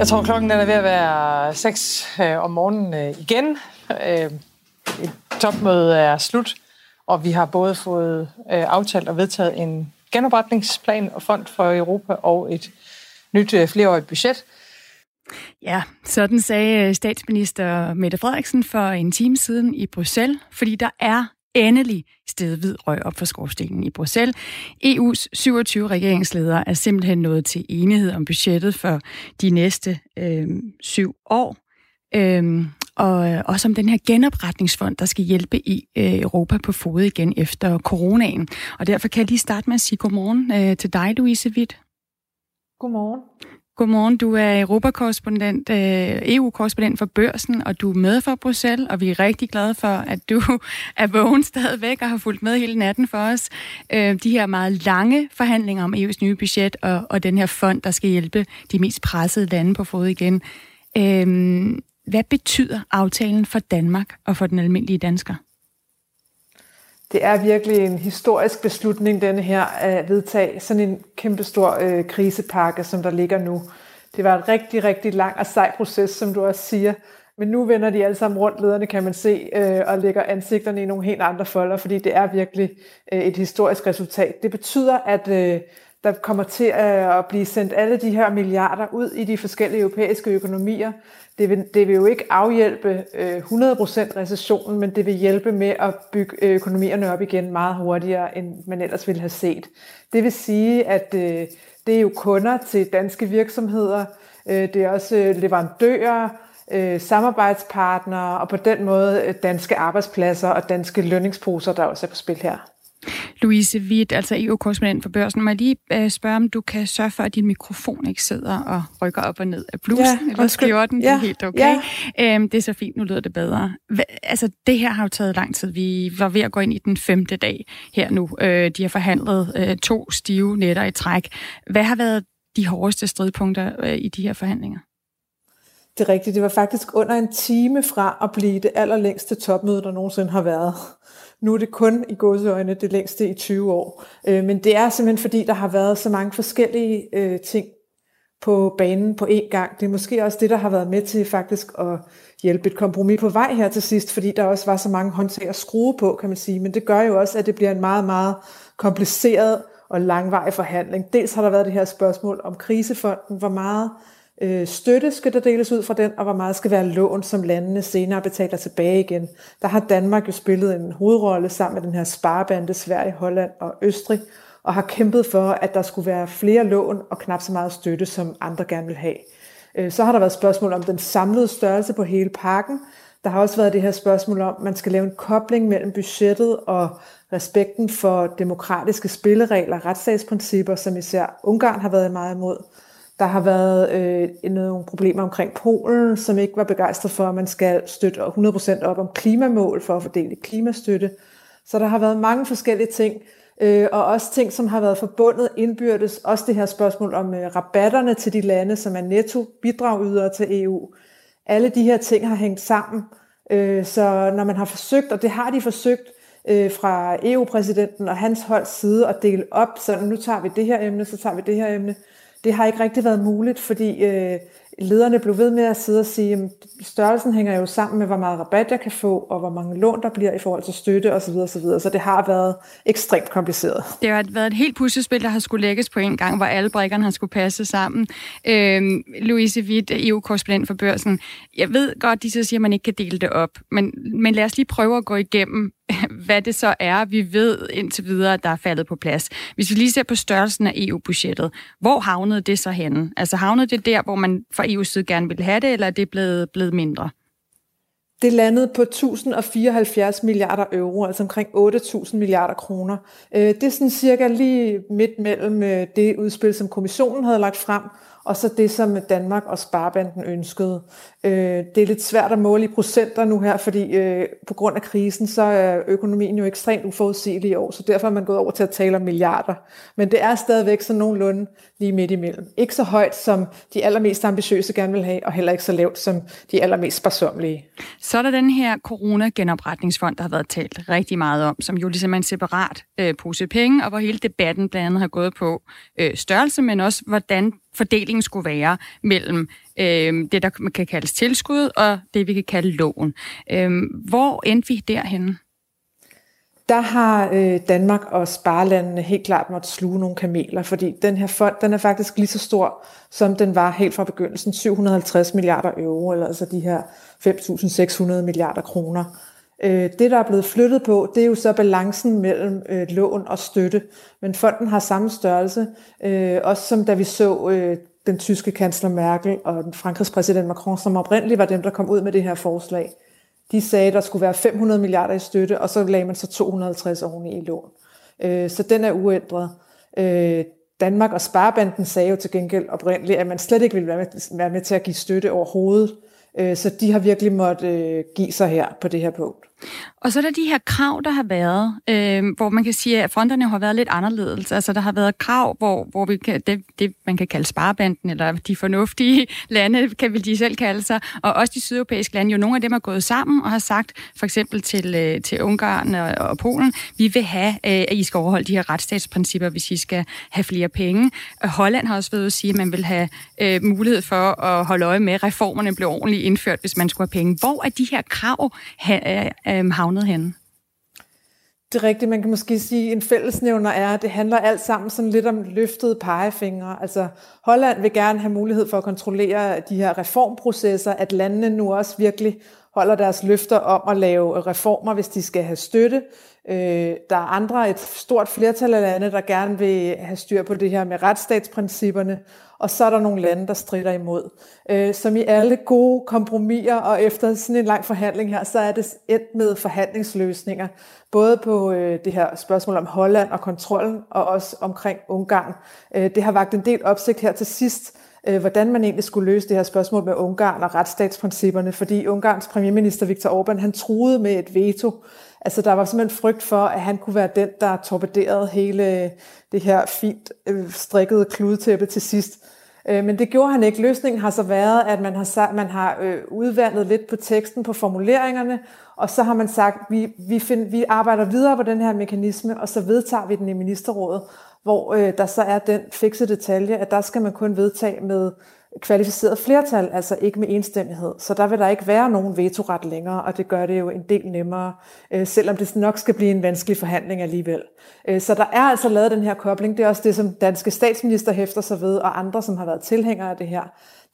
Jeg tror, klokken er ved at være 6 øh, om morgenen øh, igen. Øh, et topmøde er slut, og vi har både fået øh, aftalt og vedtaget en genopretningsplan og fond for Europa og et nyt øh, flereårigt budget. Ja, sådan sagde øh, statsminister Mette Frederiksen for en time siden i Bruxelles, fordi der er endelig stedvid hvid røg op for skorstenen i Bruxelles. EU's 27 regeringsledere er simpelthen nået til enighed om budgettet for de næste øh, syv år. Øhm, øh, og også om den her genopretningsfond, der skal hjælpe i øh, Europa på fod igen efter coronaen. Og derfor kan jeg lige starte med at sige godmorgen øh, til dig, Louise Witt. Godmorgen. Godmorgen, du er Europakorrespondent, øh, EU-korrespondent for Børsen, og du er med for Bruxelles, og vi er rigtig glade for, at du er vågen stadigvæk og har fulgt med hele natten for os. Øh, de her meget lange forhandlinger om EU's nye budget og, og den her fond, der skal hjælpe de mest pressede lande på fod igen. Øh, hvad betyder aftalen for Danmark og for den almindelige dansker? Det er virkelig en historisk beslutning, denne her, at vedtage sådan en kæmpestor øh, krisepakke, som der ligger nu. Det var en rigtig, rigtig lang og sej proces, som du også siger. Men nu vender de alle sammen rundt, lederne kan man se, øh, og lægger ansigterne i nogle helt andre folder, fordi det er virkelig øh, et historisk resultat. Det betyder, at øh, der kommer til øh, at blive sendt alle de her milliarder ud i de forskellige europæiske økonomier. Det vil, det vil jo ikke afhjælpe øh, 100% recessionen, men det vil hjælpe med at bygge øh, økonomierne op igen meget hurtigere, end man ellers ville have set. Det vil sige, at øh, det er jo kunder til danske virksomheder, øh, det er også øh, leverandører, øh, samarbejdspartnere og på den måde øh, danske arbejdspladser og danske lønningsposer, der også er på spil her. Louise Witt, altså EU-korrespondent for børsen. Må jeg lige uh, spørge, om du kan sørge for, at din mikrofon ikke sidder og rykker op og ned af blusen ja, eller skjorten? Ja, det er helt okay. Ja. Um, det er så fint, nu lyder det bedre. Hva, altså, det her har jo taget lang tid. Vi var ved at gå ind i den femte dag her nu. Uh, de har forhandlet uh, to stive netter i træk. Hvad har været de hårdeste stridpunkter uh, i de her forhandlinger? Det er rigtigt. Det var faktisk under en time fra at blive det allerlængste topmøde, der nogensinde har været. Nu er det kun i godseøjne det længste i 20 år. Øh, men det er simpelthen fordi, der har været så mange forskellige øh, ting på banen på én gang. Det er måske også det, der har været med til faktisk at hjælpe et kompromis på vej her til sidst, fordi der også var så mange håndtag at skrue på, kan man sige. Men det gør jo også, at det bliver en meget, meget kompliceret og langvarig forhandling. Dels har der været det her spørgsmål om krisefonden, hvor meget øh, støtte skal der deles ud fra den, og hvor meget skal være lån, som landene senere betaler tilbage igen. Der har Danmark jo spillet en hovedrolle sammen med den her sparebande Sverige, Holland og Østrig, og har kæmpet for, at der skulle være flere lån og knap så meget støtte, som andre gerne vil have. Øh, så har der været spørgsmål om den samlede størrelse på hele pakken. Der har også været det her spørgsmål om, at man skal lave en kobling mellem budgettet og respekten for demokratiske spilleregler, retsstatsprincipper, som især Ungarn har været meget imod. Der har været øh, nogle problemer omkring Polen, som ikke var begejstret for, at man skal støtte 100% op om klimamål for at fordele klimastøtte. Så der har været mange forskellige ting, øh, og også ting, som har været forbundet indbyrdes. Også det her spørgsmål om øh, rabatterne til de lande, som er netto bidragydere til EU. Alle de her ting har hængt sammen. Øh, så når man har forsøgt, og det har de forsøgt øh, fra EU-præsidenten og hans hold side, at dele op, så nu tager vi det her emne, så tager vi det her emne, det har ikke rigtig været muligt, fordi øh, lederne blev ved med at sidde og sige, at størrelsen hænger jo sammen med, hvor meget rabat jeg kan få, og hvor mange lån der bliver i forhold til støtte osv. osv. Så det har været ekstremt kompliceret. Det har været et helt puslespil, der har skulle lægges på en gang, hvor alle brækkerne har skulle passe sammen. Øhm, Louise Witt, EU-korrespondent for børsen. Jeg ved godt, de så siger, at man ikke kan dele det op, men, men lad os lige prøve at gå igennem, hvad det så er, vi ved indtil videre, der er faldet på plads. Hvis vi lige ser på størrelsen af EU-budgettet, hvor havnede det så henne? Altså havnede det der, hvor man fra EU's side gerne ville have det, eller er det blevet, blevet mindre? Det landede på 1074 milliarder euro, altså omkring 8.000 milliarder kroner. Øh, det er sådan cirka lige midt mellem øh, det udspil, som kommissionen havde lagt frem, og så det, som Danmark og Sparbanden ønskede. Øh, det er lidt svært at måle i procenter nu her, fordi øh, på grund af krisen, så er økonomien jo ekstremt uforudsigelig i år, så derfor er man gået over til at tale om milliarder. Men det er stadigvæk sådan nogenlunde lige midt imellem. Ikke så højt, som de allermest ambitiøse gerne vil have, og heller ikke så lavt, som de allermest sparsomlige. Så er der den her corona-genopretningsfond, der har været talt rigtig meget om, som jo ligesom er en separat øh, pose penge, og hvor hele debatten blandt andet har gået på øh, størrelse, men også hvordan fordelingen skulle være mellem øh, det, der kan kaldes tilskud, og det, vi kan kalde lån. Øh, hvor endte vi derhen? Der har øh, Danmark og Sparlandene helt klart måtte sluge nogle kameler, fordi den her fond, den er faktisk lige så stor, som den var helt fra begyndelsen, 750 milliarder euro, eller altså de her 5.600 milliarder kroner. Øh, det, der er blevet flyttet på, det er jo så balancen mellem øh, lån og støtte. Men fonden har samme størrelse, øh, også som da vi så øh, den tyske kansler Merkel og den Frankrigs præsident Macron, som oprindeligt var dem, der kom ud med det her forslag. De sagde, at der skulle være 500 milliarder i støtte, og så lagde man så 250 oveni i lån. Øh, så den er uændret. Øh, Danmark og Sparebanden sagde jo til gengæld oprindeligt, at man slet ikke ville være med, være med til at give støtte overhovedet. Øh, så de har virkelig måttet øh, give sig her på det her punkt. Og så er der de her krav, der har været, øh, hvor man kan sige, at fronterne har været lidt anderledes. Altså der har været krav, hvor, hvor vi kan, det, det, man kan kalde sparebanden, eller de fornuftige lande, kan vi de selv kalde sig, og også de sydeuropæiske lande, jo nogle af dem er gået sammen og har sagt, for eksempel til, øh, til Ungarn og, og Polen, vi vil have, øh, at I skal overholde de her retsstatsprincipper, hvis I skal have flere penge. Øh, Holland har også ved at sige, at man vil have øh, mulighed for at holde øje med, at reformerne bliver ordentligt indført, hvis man skulle have penge. Hvor er de her krav ha, øh, Øhm, havnet henne? Det er rigtigt. Man kan måske sige, at en fællesnævner er, at det handler alt sammen sådan lidt om løftede pegefingre. Altså Holland vil gerne have mulighed for at kontrollere de her reformprocesser, at landene nu også virkelig holder deres løfter om at lave reformer, hvis de skal have støtte. Øh, der er andre, et stort flertal af lande, der gerne vil have styr på det her med retsstatsprincipperne, og så er der nogle lande, der strider imod. Øh, som i alle gode kompromiser, og efter sådan en lang forhandling her, så er det endt med forhandlingsløsninger, både på øh, det her spørgsmål om Holland og kontrollen, og også omkring Ungarn. Øh, det har vagt en del opsigt her til sidst, øh, hvordan man egentlig skulle løse det her spørgsmål med Ungarn og retsstatsprincipperne, fordi Ungarns premierminister Viktor Orbán, han truede med et veto. Altså der var simpelthen frygt for, at han kunne være den, der torpederede hele øh, det her fint øh, strikkede kludetæppe til sidst. Øh, men det gjorde han ikke. Løsningen har så været, at man har, man har øh, udvandet lidt på teksten, på formuleringerne, og så har man sagt, vi, vi, find, vi arbejder videre på den her mekanisme, og så vedtager vi den i ministerrådet, hvor øh, der så er den fikse detalje, at der skal man kun vedtage med kvalificeret flertal, altså ikke med enstemmighed. Så der vil der ikke være nogen vetoret længere, og det gør det jo en del nemmere, øh, selvom det nok skal blive en vanskelig forhandling alligevel. Øh, så der er altså lavet den her kobling. Det er også det, som danske statsminister hæfter sig ved, og andre, som har været tilhængere af det her.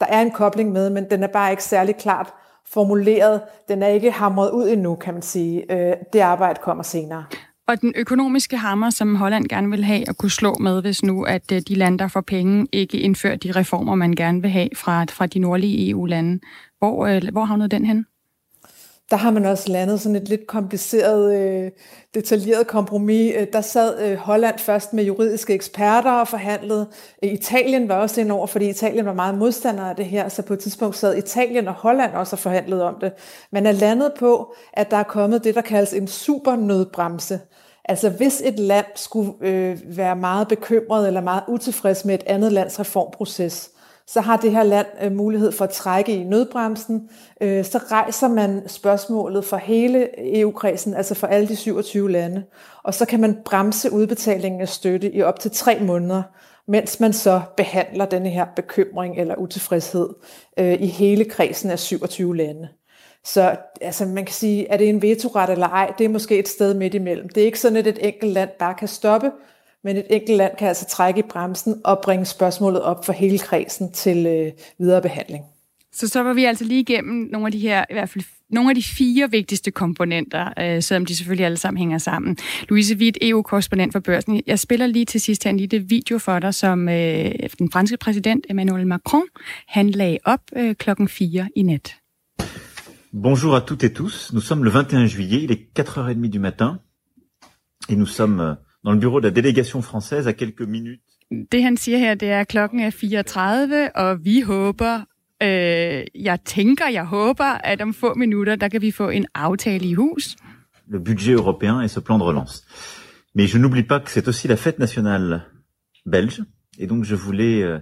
Der er en kobling med, men den er bare ikke særlig klart formuleret. Den er ikke hamret ud endnu, kan man sige. Øh, det arbejde kommer senere. Og den økonomiske hammer, som Holland gerne vil have at kunne slå med, hvis nu at øh, de lande, der får penge, ikke indfører de reformer, man gerne vil have fra, fra de nordlige EU-lande. Hvor, øh, hvor havnede den hen? Der har man også landet sådan et lidt kompliceret, øh, detaljeret kompromis. Øh, der sad øh, Holland først med juridiske eksperter og forhandlede. Øh, Italien var også ind over, fordi Italien var meget modstander af det her, så på et tidspunkt sad Italien og Holland også og forhandlede om det. Man er landet på, at der er kommet det, der kaldes en supernødbremse. Altså hvis et land skulle øh, være meget bekymret eller meget utilfreds med et andet lands reformproces, så har det her land øh, mulighed for at trække i nødbremsen. Øh, så rejser man spørgsmålet for hele EU-kredsen, altså for alle de 27 lande, og så kan man bremse udbetalingen af støtte i op til tre måneder, mens man så behandler denne her bekymring eller utilfredshed øh, i hele kredsen af 27 lande. Så altså, man kan sige, er det en vetoret eller ej, det er måske et sted midt imellem. Det er ikke sådan, at et enkelt land bare kan stoppe, men et enkelt land kan altså trække i bremsen og bringe spørgsmålet op for hele kredsen til øh, videre behandling. Så så var vi altså lige igennem nogle af de her, i hvert fald nogle af de fire vigtigste komponenter, øh, selvom de selvfølgelig alle sammen hænger sammen. Louise Witt, EU-korrespondent for Børsen. Jeg spiller lige til sidst her en lille video for dig, som øh, den franske præsident Emmanuel Macron, han lagde op øh, klokken 4 i nat. Bonjour à toutes et tous. Nous sommes le 21 juillet, il est 4h30 du matin, et nous sommes euh, dans le bureau de la délégation française à quelques minutes. Det han siger her, det er klokken er 34, og vi håber, øh, jeg tænker, jeg håber, at om få minutter, der kan vi få en aftale i hus. Le budget européen et ce plan de relance. Mais je n'oublie pas que c'est aussi la fête nationale belge, et donc je voulais euh,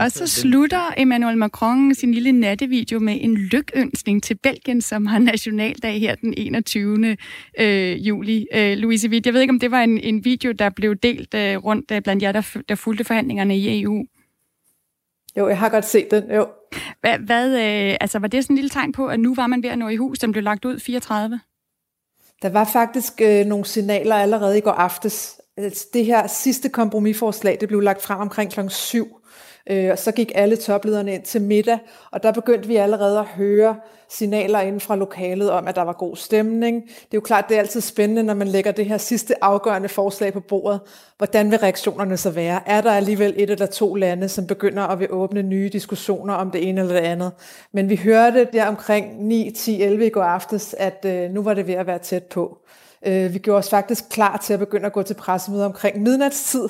og så slutter Emmanuel Macron sin lille nattevideo med en lykønsning til Belgien, som har nationaldag her den 21. Øh, juli. Øh, Louise Witt, jeg ved ikke, om det var en, en video, der blev delt øh, rundt øh, blandt jer, der, der fulgte forhandlingerne i EU. Jo, jeg har godt set den, jo. Hvad, hvad øh, altså, var det sådan en lille tegn på, at nu var man ved at nå i hus? Den blev lagt ud 34? Der var faktisk øh, nogle signaler allerede i går aftes. Altså, det her sidste kompromisforslag, det blev lagt frem omkring kl. 7. Øh, og så gik alle toplederne ind til middag, og der begyndte vi allerede at høre signaler inden fra lokalet om, at der var god stemning. Det er jo klart, det er altid spændende, når man lægger det her sidste afgørende forslag på bordet. Hvordan vil reaktionerne så være? Er der alligevel et eller to lande, som begynder at vil åbne nye diskussioner om det ene eller det andet? Men vi hørte der omkring 9, 10, 11 i går aftes, at øh, nu var det ved at være tæt på. Øh, vi gjorde os faktisk klar til at begynde at gå til pressemøde omkring midnatstid,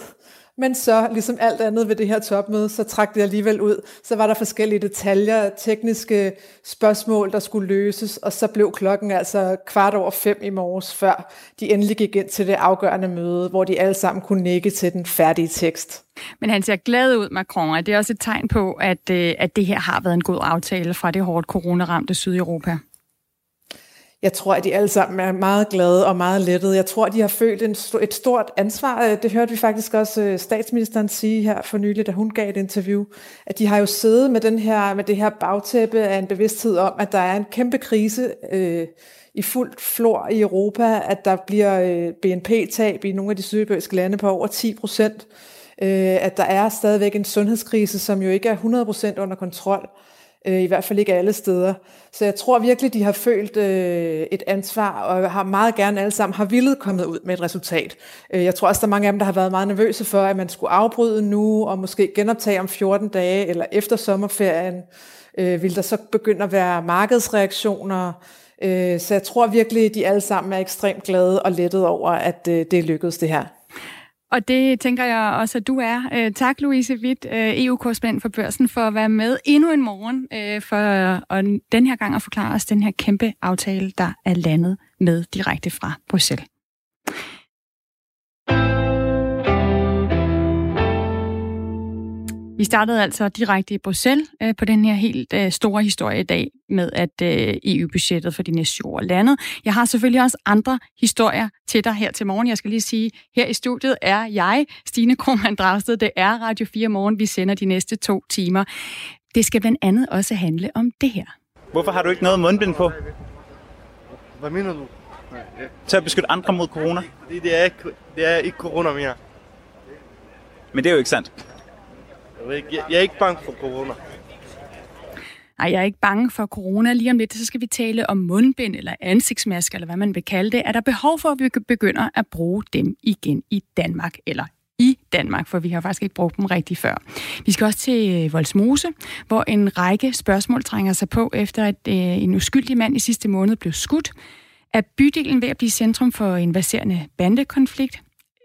men så, ligesom alt andet ved det her topmøde, så trak det alligevel ud. Så var der forskellige detaljer, tekniske spørgsmål, der skulle løses, og så blev klokken altså kvart over fem i morges, før de endelig gik ind til det afgørende møde, hvor de alle sammen kunne nikke til den færdige tekst. Men han ser glad ud, Macron. Er det også et tegn på, at, øh, at det her har været en god aftale fra det hårdt coronaramte Sydeuropa? Jeg tror, at de alle sammen er meget glade og meget lettede. Jeg tror, at de har følt en, et stort ansvar. Øh, det hørte vi faktisk også øh, statsministeren sige her for nylig, da hun gav et interview, at de har jo siddet med, den her, med det her bagtæppe af en bevidsthed om, at der er en kæmpe krise øh, i fuldt flor i Europa, at der bliver øh, BNP-tab i nogle af de sydeuropæiske lande på over 10 procent, øh, at der er stadigvæk en sundhedskrise, som jo ikke er 100 procent under kontrol øh, Øh, i hvert fald ikke alle steder. Så jeg tror virkelig, de har følt øh, et ansvar, og har meget gerne alle sammen har villet komme ud med et resultat. Øh, jeg tror også, der er mange af dem, der har været meget nervøse for, at man skulle afbryde nu, og måske genoptage om 14 dage, eller efter sommerferien, øh, vil der så begynde at være markedsreaktioner. Øh, så jeg tror virkelig, de alle sammen er ekstremt glade og lettet over, at øh, det lykkedes det her. Og det tænker jeg også, at du er. Øh, tak, Louise Witt, øh, EU-korrespondent for Børsen, for at være med endnu en morgen, øh, for og den her gang at forklare os den her kæmpe aftale, der er landet med direkte fra Bruxelles. Vi startede altså direkte i Bruxelles øh, på den her helt øh, store historie i dag med, at øh, EU-budgettet for de næste syv år landet. Jeg har selvfølgelig også andre historier til dig her til morgen. Jeg skal lige sige, her i studiet er jeg, Stine Krohmann Dragsted. Det er Radio 4 Morgen, vi sender de næste to timer. Det skal blandt andet også handle om det her. Hvorfor har du ikke noget mundbind på? Hvad mener du? Til at beskytte andre mod corona? Det, det, er, ikke, det er ikke corona mere. Men det er jo ikke sandt. Jeg, jeg er ikke bange for corona. Nej, jeg er ikke bange for corona. Lige om lidt, så skal vi tale om mundbind eller ansigtsmasker, eller hvad man vil kalde det. Er der behov for, at vi begynder at bruge dem igen i Danmark, eller i Danmark, for vi har faktisk ikke brugt dem rigtig før. Vi skal også til øh, Volsmose, Voldsmose, hvor en række spørgsmål trænger sig på, efter at øh, en uskyldig mand i sidste måned blev skudt. Er bydelen ved at blive centrum for en baserende bandekonflikt?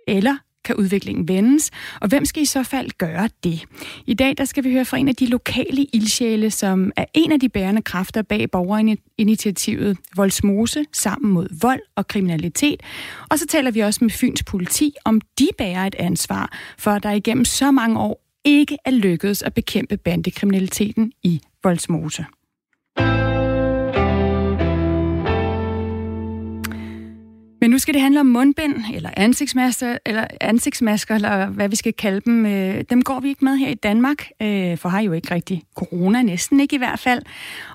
Eller kan udviklingen vendes, og hvem skal i så fald gøre det? I dag der skal vi høre fra en af de lokale ildsjæle, som er en af de bærende kræfter bag borgerinitiativet Voldsmose sammen mod vold og kriminalitet. Og så taler vi også med Fyns politi, om de bærer et ansvar for, at der igennem så mange år ikke er lykkedes at bekæmpe bandekriminaliteten i Voldsmose. Nu skal det handle om mundbind, eller ansigtsmasker, eller ansigtsmasker, eller hvad vi skal kalde dem. Øh, dem går vi ikke med her i Danmark, øh, for har jo ikke rigtig corona, næsten ikke i hvert fald.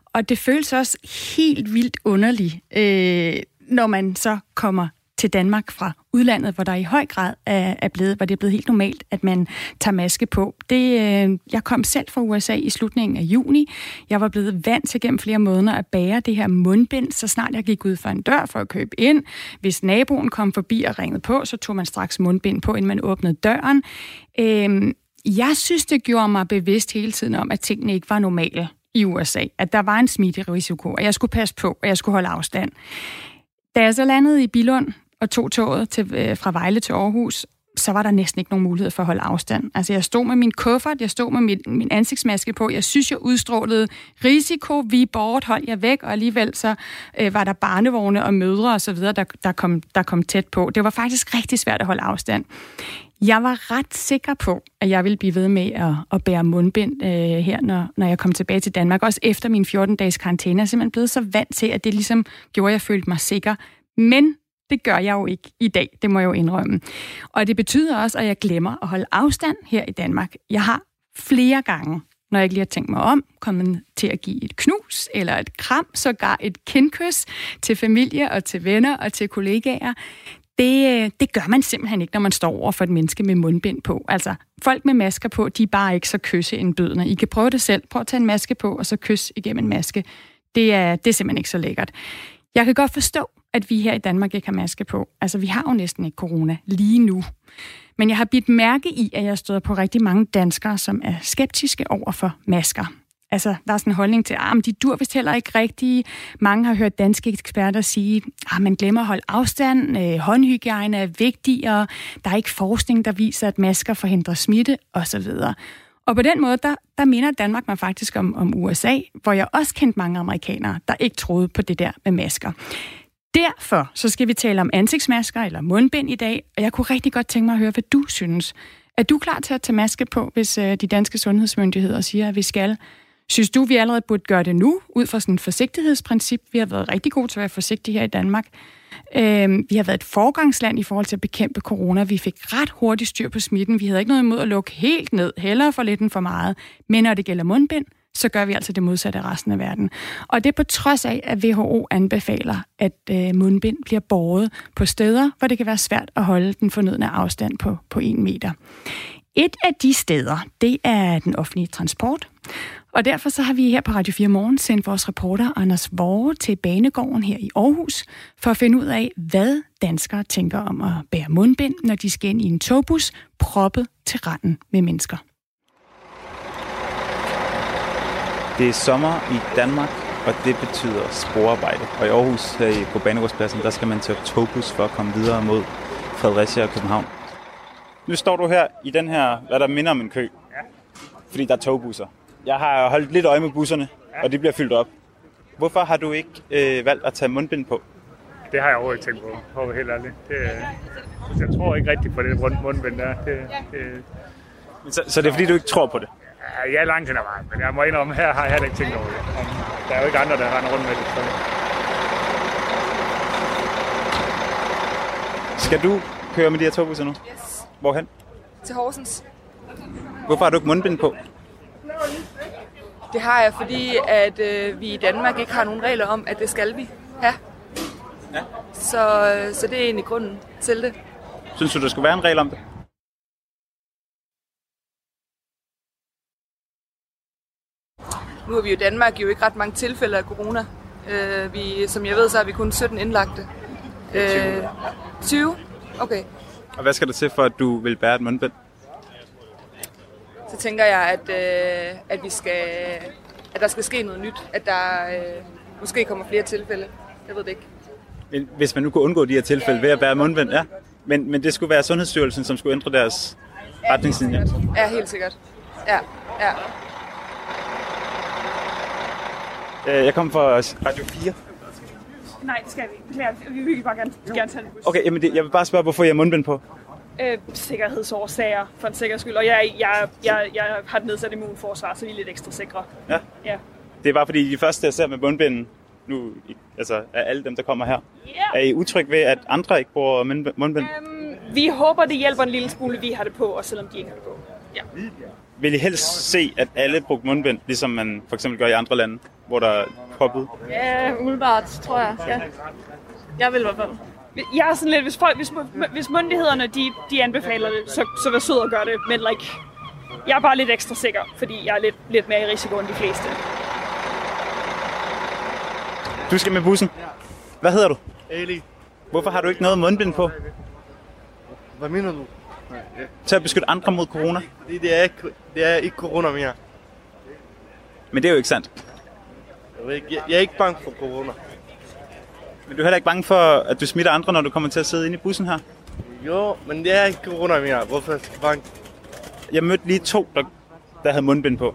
Og det føles også helt vildt underligt, øh, når man så kommer til Danmark fra udlandet, hvor der i høj grad er, er blevet, hvor det er blevet helt normalt, at man tager maske på. Det, øh, jeg kom selv fra USA i slutningen af juni. Jeg var blevet vant til gennem flere måneder at bære det her mundbind, så snart jeg gik ud for en dør for at købe ind. Hvis naboen kom forbi og ringede på, så tog man straks mundbind på, inden man åbnede døren. Øh, jeg synes, det gjorde mig bevidst hele tiden om, at tingene ikke var normale i USA. At der var en smitterisiko, og jeg skulle passe på, og jeg skulle holde afstand. Da jeg så landede i Bilund og tog toget til, øh, fra Vejle til Aarhus, så var der næsten ikke nogen mulighed for at holde afstand. Altså, jeg stod med min kuffert, jeg stod med min, min ansigtsmaske på. Jeg synes, jeg udstrålede risiko. Vi bort, hold jeg væk, og alligevel så øh, var der barnevogne og mødre og så videre, der, der, kom, der kom tæt på. Det var faktisk rigtig svært at holde afstand. Jeg var ret sikker på, at jeg ville blive ved med at, at bære mundbind øh, her, når, når jeg kom tilbage til Danmark. Også efter min 14-dages karantæne. Jeg er simpelthen blevet så vant til, at det ligesom gjorde, at jeg følte mig sikker. Men det gør jeg jo ikke i dag, det må jeg jo indrømme. Og det betyder også, at jeg glemmer at holde afstand her i Danmark. Jeg har flere gange når jeg ikke lige har tænkt mig om, kommet til at give et knus eller et kram, sågar et kindkys til familie og til venner og til kollegaer. Det, øh, det gør man simpelthen ikke, når man står over for et menneske med mundbind på. Altså, folk med masker på, de er bare ikke så kysseindbydende. I kan prøve det selv. Prøv at tage en maske på, og så kys igennem en maske. Det er, det er simpelthen ikke så lækkert. Jeg kan godt forstå, at vi her i Danmark ikke har maske på. Altså, vi har jo næsten ikke corona lige nu. Men jeg har bidt mærke i, at jeg støder på rigtig mange danskere, som er skeptiske over for masker. Altså, der er sådan en holdning til, at ah, de dur vist heller ikke rigtige. Mange har hørt danske eksperter sige, at ah, man glemmer at holde afstand, øh, håndhygiejne er vigtigere, der er ikke forskning, der viser, at masker forhindrer smitte, osv. Og på den måde, der, der minder Danmark mig faktisk om, om USA, hvor jeg også kendte mange amerikanere, der ikke troede på det der med masker. Derfor så skal vi tale om ansigtsmasker eller mundbind i dag, og jeg kunne rigtig godt tænke mig at høre, hvad du synes. Er du klar til at tage maske på, hvis øh, de danske sundhedsmyndigheder siger, at vi skal? Synes du, vi allerede burde gøre det nu, ud fra sådan et forsigtighedsprincip? Vi har været rigtig gode til at være forsigtige her i Danmark. Øh, vi har været et forgangsland i forhold til at bekæmpe corona. Vi fik ret hurtigt styr på smitten. Vi havde ikke noget imod at lukke helt ned, heller for lidt end for meget. Men når det gælder mundbind, så gør vi altså det modsatte af resten af verden. Og det er på trods af, at WHO anbefaler, at øh, mundbind bliver båret på steder, hvor det kan være svært at holde den fornødne afstand på, på en meter. Et af de steder, det er den offentlige transport. Og derfor så har vi her på Radio 4 Morgen sendt vores reporter Anders Vore til Banegården her i Aarhus, for at finde ud af, hvad danskere tænker om at bære mundbind, når de skal ind i en togbus proppet til randen med mennesker. Det er sommer i Danmark, og det betyder sporarbejde. Og i Aarhus, her på Banegårdspladsen, der skal man tage togbus for at komme videre mod Fredericia og København. Nu står du her i den her, hvad der minder om en kø. Fordi der er togbusser. Jeg har holdt lidt øje med busserne, og de bliver fyldt op. Hvorfor har du ikke øh, valgt at tage mundbind på? Det har jeg overhovedet ikke tænkt på, for at være helt ærlig. Det, øh, jeg tror ikke rigtigt på det rundt mundbind der. Det, det, Så, så det er fordi, du ikke tror på det? ja, jeg er langt hen ad vejen, men jeg må indrømme, her har jeg heller ikke tænkt over det. Der er jo ikke andre, der render rundt med det. Så. Skal du køre med de her togbusser nu? Yes. Hvorhen? Til Horsens. Hvorfor har du ikke mundbind på? Det har jeg, fordi at øh, vi i Danmark ikke har nogen regler om, at det skal vi have. Ja. Så, øh, så det er egentlig grunden til det. Synes du, der skulle være en regel om det? Nu har vi jo i Danmark jo ikke ret mange tilfælde af corona. Øh, vi, som jeg ved, så har vi kun 17 indlagte. Øh, 20? Okay. Og hvad skal der til for, at du vil bære et mundbind? Så tænker jeg, at, øh, at, vi skal, at der skal ske noget nyt. At der øh, måske kommer flere tilfælde. Jeg ved det ikke. Men Hvis man nu kunne undgå de her tilfælde ved at bære mundbind, ja. Men, men det skulle være Sundhedsstyrelsen, som skulle ændre deres retningslinjer. Ja, helt sikkert. Ja, ja. Øh, Jeg kom fra Radio 4. Nej, det skal vi ikke. Vi vil bare gerne, gerne tage en bus. Okay, jamen det, jeg vil bare spørge, hvorfor jeg har mundbind på. Øh, sikkerhedsårsager, for en sikkerheds skyld. Og jeg, jeg, jeg, jeg har et nedsat immunforsvar, så vi er lidt ekstra sikre. Ja. Ja. Det er bare fordi, de første, jeg ser med mundbinden, nu, altså af alle dem, der kommer her, Ja. er I utryg ved, at andre ikke bruger mund- mundbind? Øhm, vi håber, det hjælper en lille smule, vi har det på, og selvom de ikke har det på. Ja. Vil I helst se, at alle brugte mundbind, ligesom man for eksempel gør i andre lande, hvor der er påbud? Ja, umiddelbart, tror jeg. Ja. Jeg vil i hvert fald. Jeg er sådan lidt, hvis, folk, hvis, hvis myndighederne de, de anbefaler det, så, så vær sød og gør det. Men like, jeg er bare lidt ekstra sikker, fordi jeg er lidt, lidt mere i risiko end de fleste. Du skal med bussen. Hvad hedder du? Ali, Hvorfor har du ikke noget mundbind på? hvad mener du? Til at beskytte andre mod corona. Fordi det er ikke, det er ikke corona mere. Men det er jo ikke sandt. Jeg, ved ikke, jeg, jeg er ikke bange for corona. Men du er heller ikke bange for, at du smitter andre, når du kommer til at sidde inde i bussen her? Jo, men det er ikke corona mere. Hvorfor skal jeg bange? Jeg mødte lige to, der, der havde mundbind på.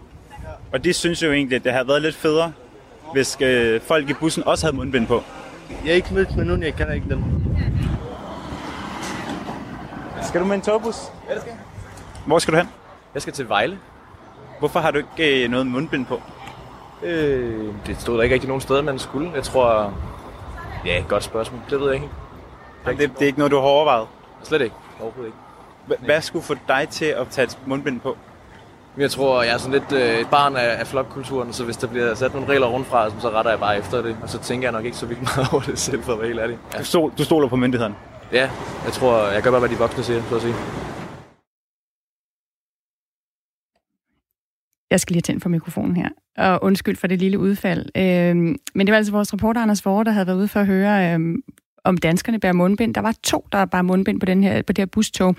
Og de synes jo egentlig, at det havde været lidt federe, hvis øh, folk i bussen også havde mundbind på. Jeg er ikke mødt med nogen, jeg kender ikke dem. Skal du med en togbus? Ja, det skal Hvor skal du hen? Jeg skal til Vejle. Hvorfor har du ikke øh, noget mundbind på? Øh, det stod der ikke rigtig nogen steder, man skulle. Jeg tror... Ja, godt spørgsmål. Det ved jeg ikke. Det, det er ikke noget, du har overvejet. Slet ikke. Overhovedet ikke. Hvad skulle få dig til at tage et mundbind på? Jeg tror, jeg er sådan lidt øh, et barn af, af flokkulturen, så hvis der bliver sat nogle regler rundt fra, så retter jeg bare efter det. Og så tænker jeg nok ikke så vildt meget over det selv, for at være helt ærlig. Ja. Du, stol, du stoler på myndighederne? Ja, jeg tror, jeg gør bare, hvad de voksne siger, så at sige. Jeg skal lige tænde for mikrofonen her, og undskyld for det lille udfald. Øhm, men det var altså vores reporter Anders Vore, der havde været ude for at høre, øhm, om danskerne bærer mundbind. Der var to, der bar mundbind på, den her, på det her bustog.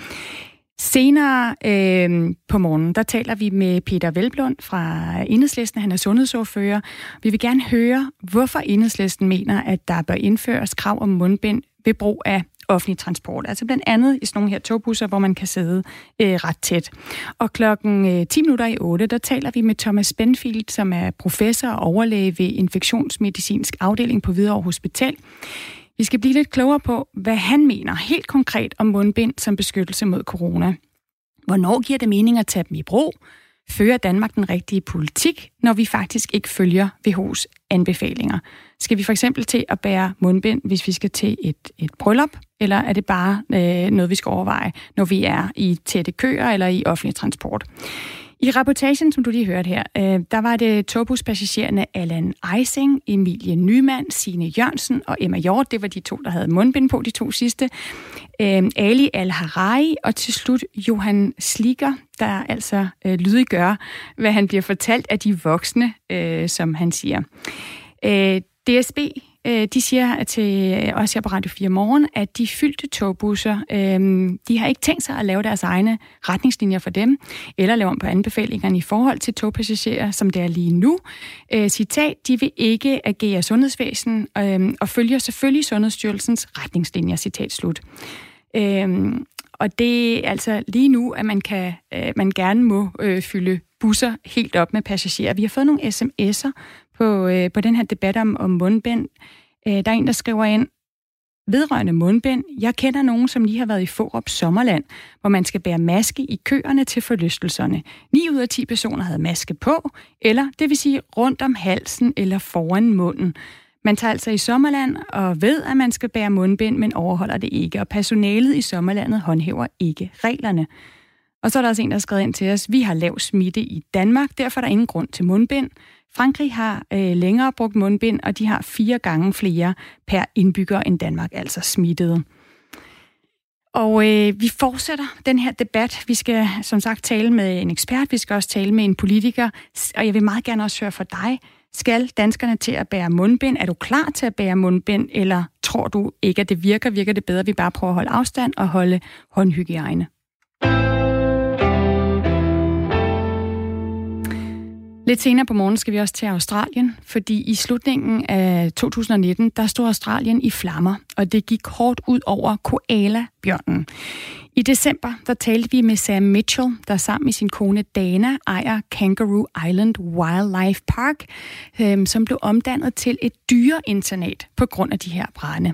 Senere øh, på morgenen, der taler vi med Peter Velblund fra Enhedslisten. Han er sundhedsordfører. Vi vil gerne høre, hvorfor Enhedslisten mener, at der bør indføres krav om mundbind ved brug af offentlig transport. Altså blandt andet i sådan nogle her togbusser, hvor man kan sidde øh, ret tæt. Og klokken øh, 10 minutter i 8, der taler vi med Thomas Benfield, som er professor og overlæge ved infektionsmedicinsk afdeling på Hvidovre Hospital. Vi skal blive lidt klogere på, hvad han mener helt konkret om mundbind som beskyttelse mod corona. Hvornår giver det mening at tage dem i brug? Fører Danmark den rigtige politik, når vi faktisk ikke følger WHO's anbefalinger? Skal vi for eksempel til at bære mundbind, hvis vi skal til et, et bryllup? Eller er det bare øh, noget, vi skal overveje, når vi er i tætte køer eller i offentlig transport? I rapportagen, som du lige hørte her, øh, der var det togbuspassagererne Allan Eising, Emilie Nyman, Sine Jørgensen og Emma Hjort. Det var de to, der havde mundbind på, de to sidste. Øh, Ali Al-Harai og til slut Johan Slikker, der altså øh, lydiggør, hvad han bliver fortalt af de voksne, øh, som han siger. Øh, DSB Øh, de siger til øh, os her på Radio 4 Morgen, at de fyldte togbusser, øh, de har ikke tænkt sig at lave deres egne retningslinjer for dem, eller lave om på anbefalingerne i forhold til togpassagerer, som det er lige nu. Øh, citat, de vil ikke agere sundhedsvæsen øh, og følger selvfølgelig Sundhedsstyrelsens retningslinjer, citat slut. Øh, og det er altså lige nu, at man, kan, øh, man gerne må øh, fylde busser helt op med passagerer. Vi har fået nogle sms'er på, øh, på den her debat om, om mundbind. Øh, der er en, der skriver ind, vedrørende mundbind. Jeg kender nogen, som lige har været i Forup Sommerland, hvor man skal bære maske i køerne til forlystelserne. 9 ud af 10 personer havde maske på, eller det vil sige rundt om halsen eller foran munden. Man tager altså i Sommerland og ved, at man skal bære mundbind, men overholder det ikke, og personalet i Sommerlandet håndhæver ikke reglerne. Og så er der også en, der har skrevet ind til os, vi har lav smitte i Danmark, derfor er der ingen grund til mundbind. Frankrig har øh, længere brugt mundbind, og de har fire gange flere per indbygger end Danmark, altså smittede. Og øh, vi fortsætter den her debat. Vi skal som sagt tale med en ekspert, vi skal også tale med en politiker, og jeg vil meget gerne også høre fra dig. Skal danskerne til at bære mundbind? Er du klar til at bære mundbind, eller tror du ikke, at det virker? Virker det bedre, at vi bare prøver at holde afstand og holde håndhygiejne? Lidt senere på morgen skal vi også til Australien, fordi i slutningen af 2019, der stod Australien i flammer, og det gik hårdt ud over koala-bjørnen. I december, der talte vi med Sam Mitchell, der sammen med sin kone Dana ejer Kangaroo Island Wildlife Park, øhm, som blev omdannet til et dyreinternat på grund af de her brænde.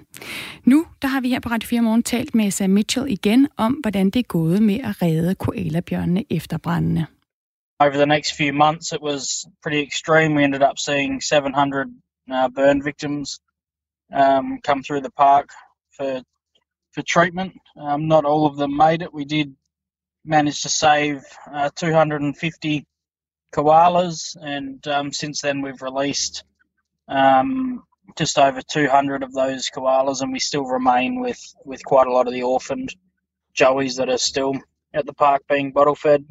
Nu, der har vi her på Radio 4 Morgen talt med Sam Mitchell igen om, hvordan det er gået med at redde koalabjørnene efter brændene. Over the next few months, it was pretty extreme. We ended up seeing 700 uh, burn victims um, come through the park for for treatment. Um, not all of them made it. We did manage to save uh, 250 koalas, and um, since then we've released um, just over 200 of those koalas, and we still remain with with quite a lot of the orphaned joeys that are still at the park being bottle fed.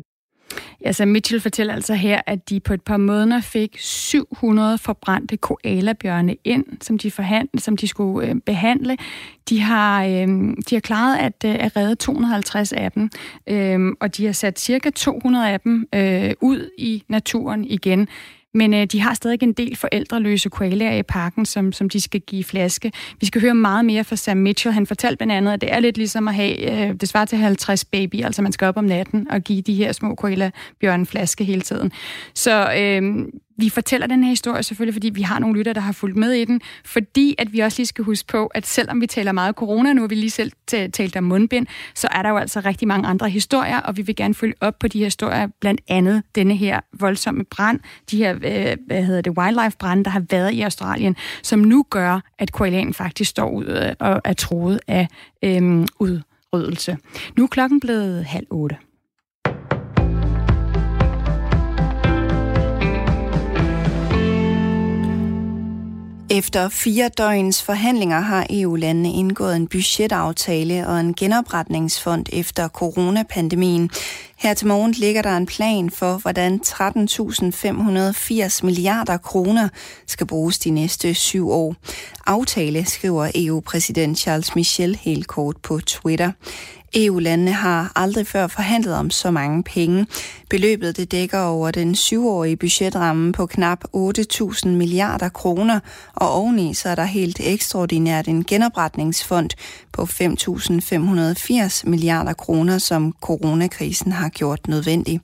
Altså Mitchell fortæller altså her, at de på et par måneder fik 700 forbrændte koalabjørne ind, som de, forhandle, som de skulle øh, behandle. De har, øh, de har klaret at, øh, at redde 250 af dem, øh, og de har sat cirka 200 af dem øh, ud i naturen igen. Men øh, de har stadig en del forældreløse koalaer i parken, som, som de skal give flaske. Vi skal høre meget mere fra Sam Mitchell. Han fortalte blandt andet, at det er lidt ligesom at have, øh, det svarer til 50 baby, altså man skal op om natten og give de her små koala-bjørn flaske hele tiden. Så øh, vi fortæller den her historie selvfølgelig, fordi vi har nogle lytter, der har fulgt med i den, fordi at vi også lige skal huske på, at selvom vi taler meget corona, nu har vi lige selv talt om mundbind, så er der jo altså rigtig mange andre historier, og vi vil gerne følge op på de her historier, blandt andet denne her voldsomme brand, de her, øh, hvad hedder det, wildlife brand, der har været i Australien, som nu gør, at koalanen faktisk står ud øh, og er troet af øhm, udryddelse. Nu er klokken blevet halv otte. Efter fire døgns forhandlinger har EU-landene indgået en budgetaftale og en genopretningsfond efter coronapandemien. Her til morgen ligger der en plan for, hvordan 13.580 milliarder kroner skal bruges de næste syv år. Aftale skriver EU-præsident Charles Michel helt kort på Twitter. EU-landene har aldrig før forhandlet om så mange penge. Beløbet det dækker over den syvårige budgetramme på knap 8.000 milliarder kroner, og oveni så er der helt ekstraordinært en genopretningsfond på 5.580 milliarder kroner, som coronakrisen har gjort nødvendig.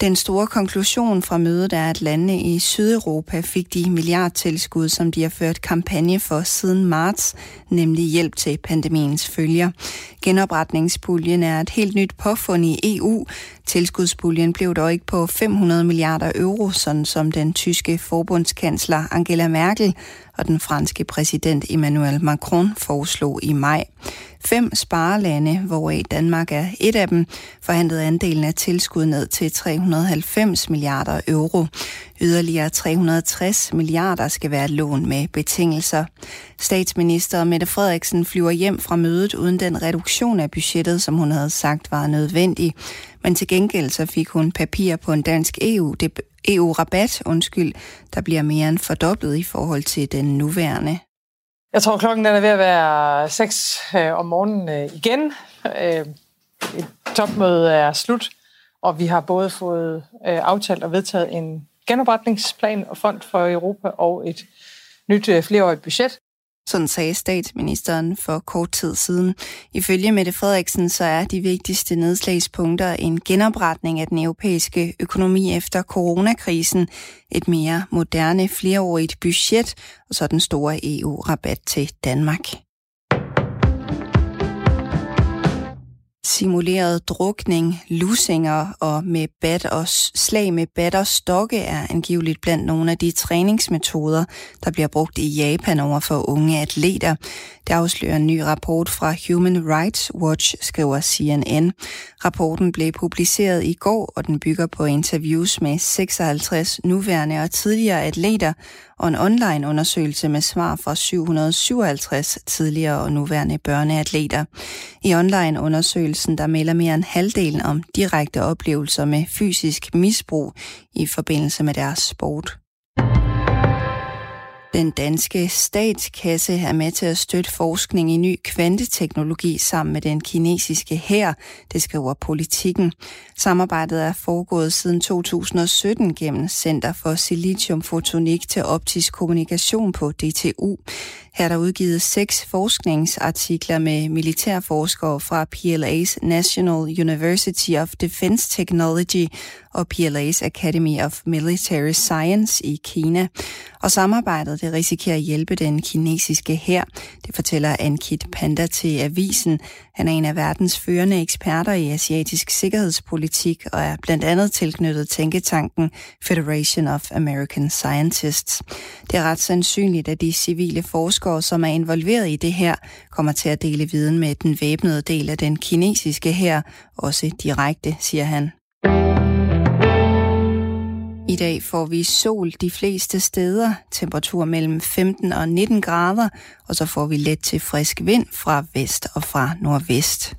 Den store konklusion fra mødet er, at landene i Sydeuropa fik de milliardtilskud, som de har ført kampagne for siden marts, nemlig hjælp til pandemiens følger. Genopretningspuljen er et helt nyt påfund i EU. Tilskudspuljen blev dog ikke på 500 milliarder euro, sådan som den tyske forbundskansler Angela Merkel og den franske præsident Emmanuel Macron foreslog i maj. Fem sparelande, hvoraf Danmark er et af dem, forhandlede andelen af tilskud ned til 390 milliarder euro. Yderligere 360 milliarder skal være lån med betingelser. Statsminister Mette Frederiksen flyver hjem fra mødet uden den reduktion af budgettet, som hun havde sagt var nødvendig. Men til gengæld så fik hun papir på en dansk EU, EU-rabat, undskyld, der bliver mere end fordoblet i forhold til den nuværende. Jeg tror, klokken den er ved at være 6 øh, om morgenen øh, igen. Øh, et topmøde er slut, og vi har både fået øh, aftalt og vedtaget en genopretningsplan og fond for Europa og et nyt øh, flereårigt budget. Sådan sagde statsministeren for kort tid siden. Ifølge Mette Frederiksen så er de vigtigste nedslagspunkter en genopretning af den europæiske økonomi efter coronakrisen, et mere moderne flereårigt budget og så den store EU-rabat til Danmark. Simuleret drukning, lusinger og med bat og slag med bat og stokke er angiveligt blandt nogle af de træningsmetoder, der bliver brugt i Japan over for unge atleter. Det afslører en ny rapport fra Human Rights Watch, skriver CNN. Rapporten blev publiceret i går, og den bygger på interviews med 56 nuværende og tidligere atleter og en online undersøgelse med svar fra 757 tidligere og nuværende børneatleter. I online undersøgelsen der melder mere end halvdelen om direkte oplevelser med fysisk misbrug i forbindelse med deres sport. Den danske statskasse er med til at støtte forskning i ny kvanteteknologi sammen med den kinesiske hær, det skriver politikken. Samarbejdet er foregået siden 2017 gennem Center for Siliciumfotonik til optisk kommunikation på DTU. Her er der udgivet seks forskningsartikler med militærforskere fra PLA's National University of Defense Technology og PLA's Academy of Military Science i Kina. Og samarbejdet det risikerer at hjælpe den kinesiske hær. Det fortæller Ankit Panda til avisen. Han er en af verdens førende eksperter i asiatisk sikkerhedspolitik og er blandt andet tilknyttet tænketanken Federation of American Scientists. Det er ret sandsynligt, at de civile forskere, som er involveret i det her, kommer til at dele viden med den væbnede del af den kinesiske her, også direkte, siger han. I dag får vi sol de fleste steder, temperatur mellem 15 og 19 grader, og så får vi let til frisk vind fra vest og fra nordvest.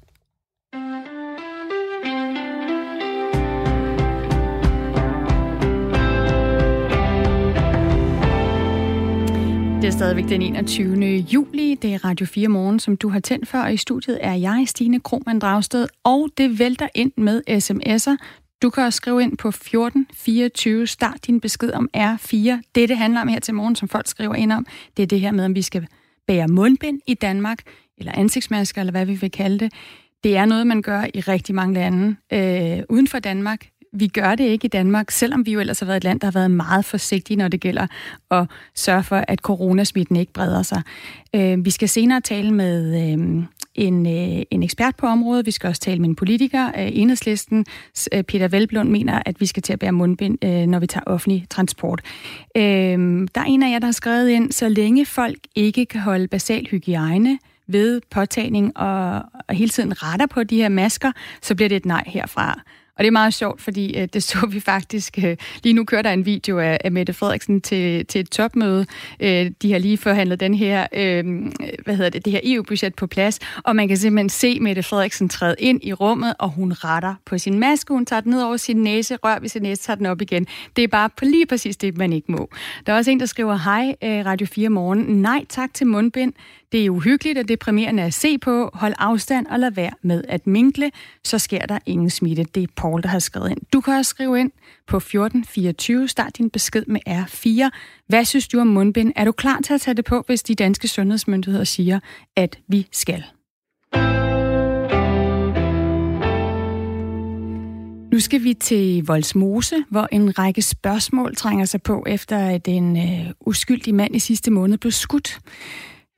Det er stadigvæk den 21. juli. Det er Radio 4 Morgen, som du har tændt før. Og i studiet er jeg, Stine Krohmann Dragsted, og det vælter ind med sms'er. Du kan også skrive ind på 1424, start din besked om R4. Det, det handler om her til morgen, som folk skriver ind om, det er det her med, om vi skal bære mundbind i Danmark, eller ansigtsmasker, eller hvad vi vil kalde det. Det er noget, man gør i rigtig mange lande øh, uden for Danmark. Vi gør det ikke i Danmark, selvom vi jo ellers har været et land, der har været meget forsigtige, når det gælder at sørge for, at coronasmitten ikke breder sig. Øh, vi skal senere tale med øh, en, øh, en ekspert på området. Vi skal også tale med en politiker. Øh, enhedslisten, øh, Peter Velblund, mener, at vi skal til at bære mundbind, øh, når vi tager offentlig transport. Øh, der er en af jer, der har skrevet ind, så længe folk ikke kan holde basal hygiejne, ved påtagning og, og hele tiden retter på de her masker, så bliver det et nej herfra. Og det er meget sjovt, fordi øh, det så vi faktisk... Øh, lige nu kører der en video af, af Mette Frederiksen til, til et topmøde. Øh, de har lige forhandlet den her, øh, hvad hedder det, det her EU-budget på plads, og man kan simpelthen se Mette Frederiksen træde ind i rummet, og hun retter på sin maske, hun tager den ned over sin næse, rør ved sin næse, tager den op igen. Det er bare på lige præcis det, man ikke må. Der er også en, der skriver, hej øh, Radio 4 Morgen. Nej tak til mundbind. Det er uhyggeligt og deprimerende at se på. Hold afstand og lad være med at minkle, så sker der ingen smitte. Det er Paul, der har skrevet ind. Du kan også skrive ind på 1424. Start din besked med R4. Hvad synes du om mundbind? Er du klar til at tage det på, hvis de danske sundhedsmyndigheder siger, at vi skal? Nu skal vi til Voldsmose, hvor en række spørgsmål trænger sig på, efter at en øh, uskyldig mand i sidste måned blev skudt.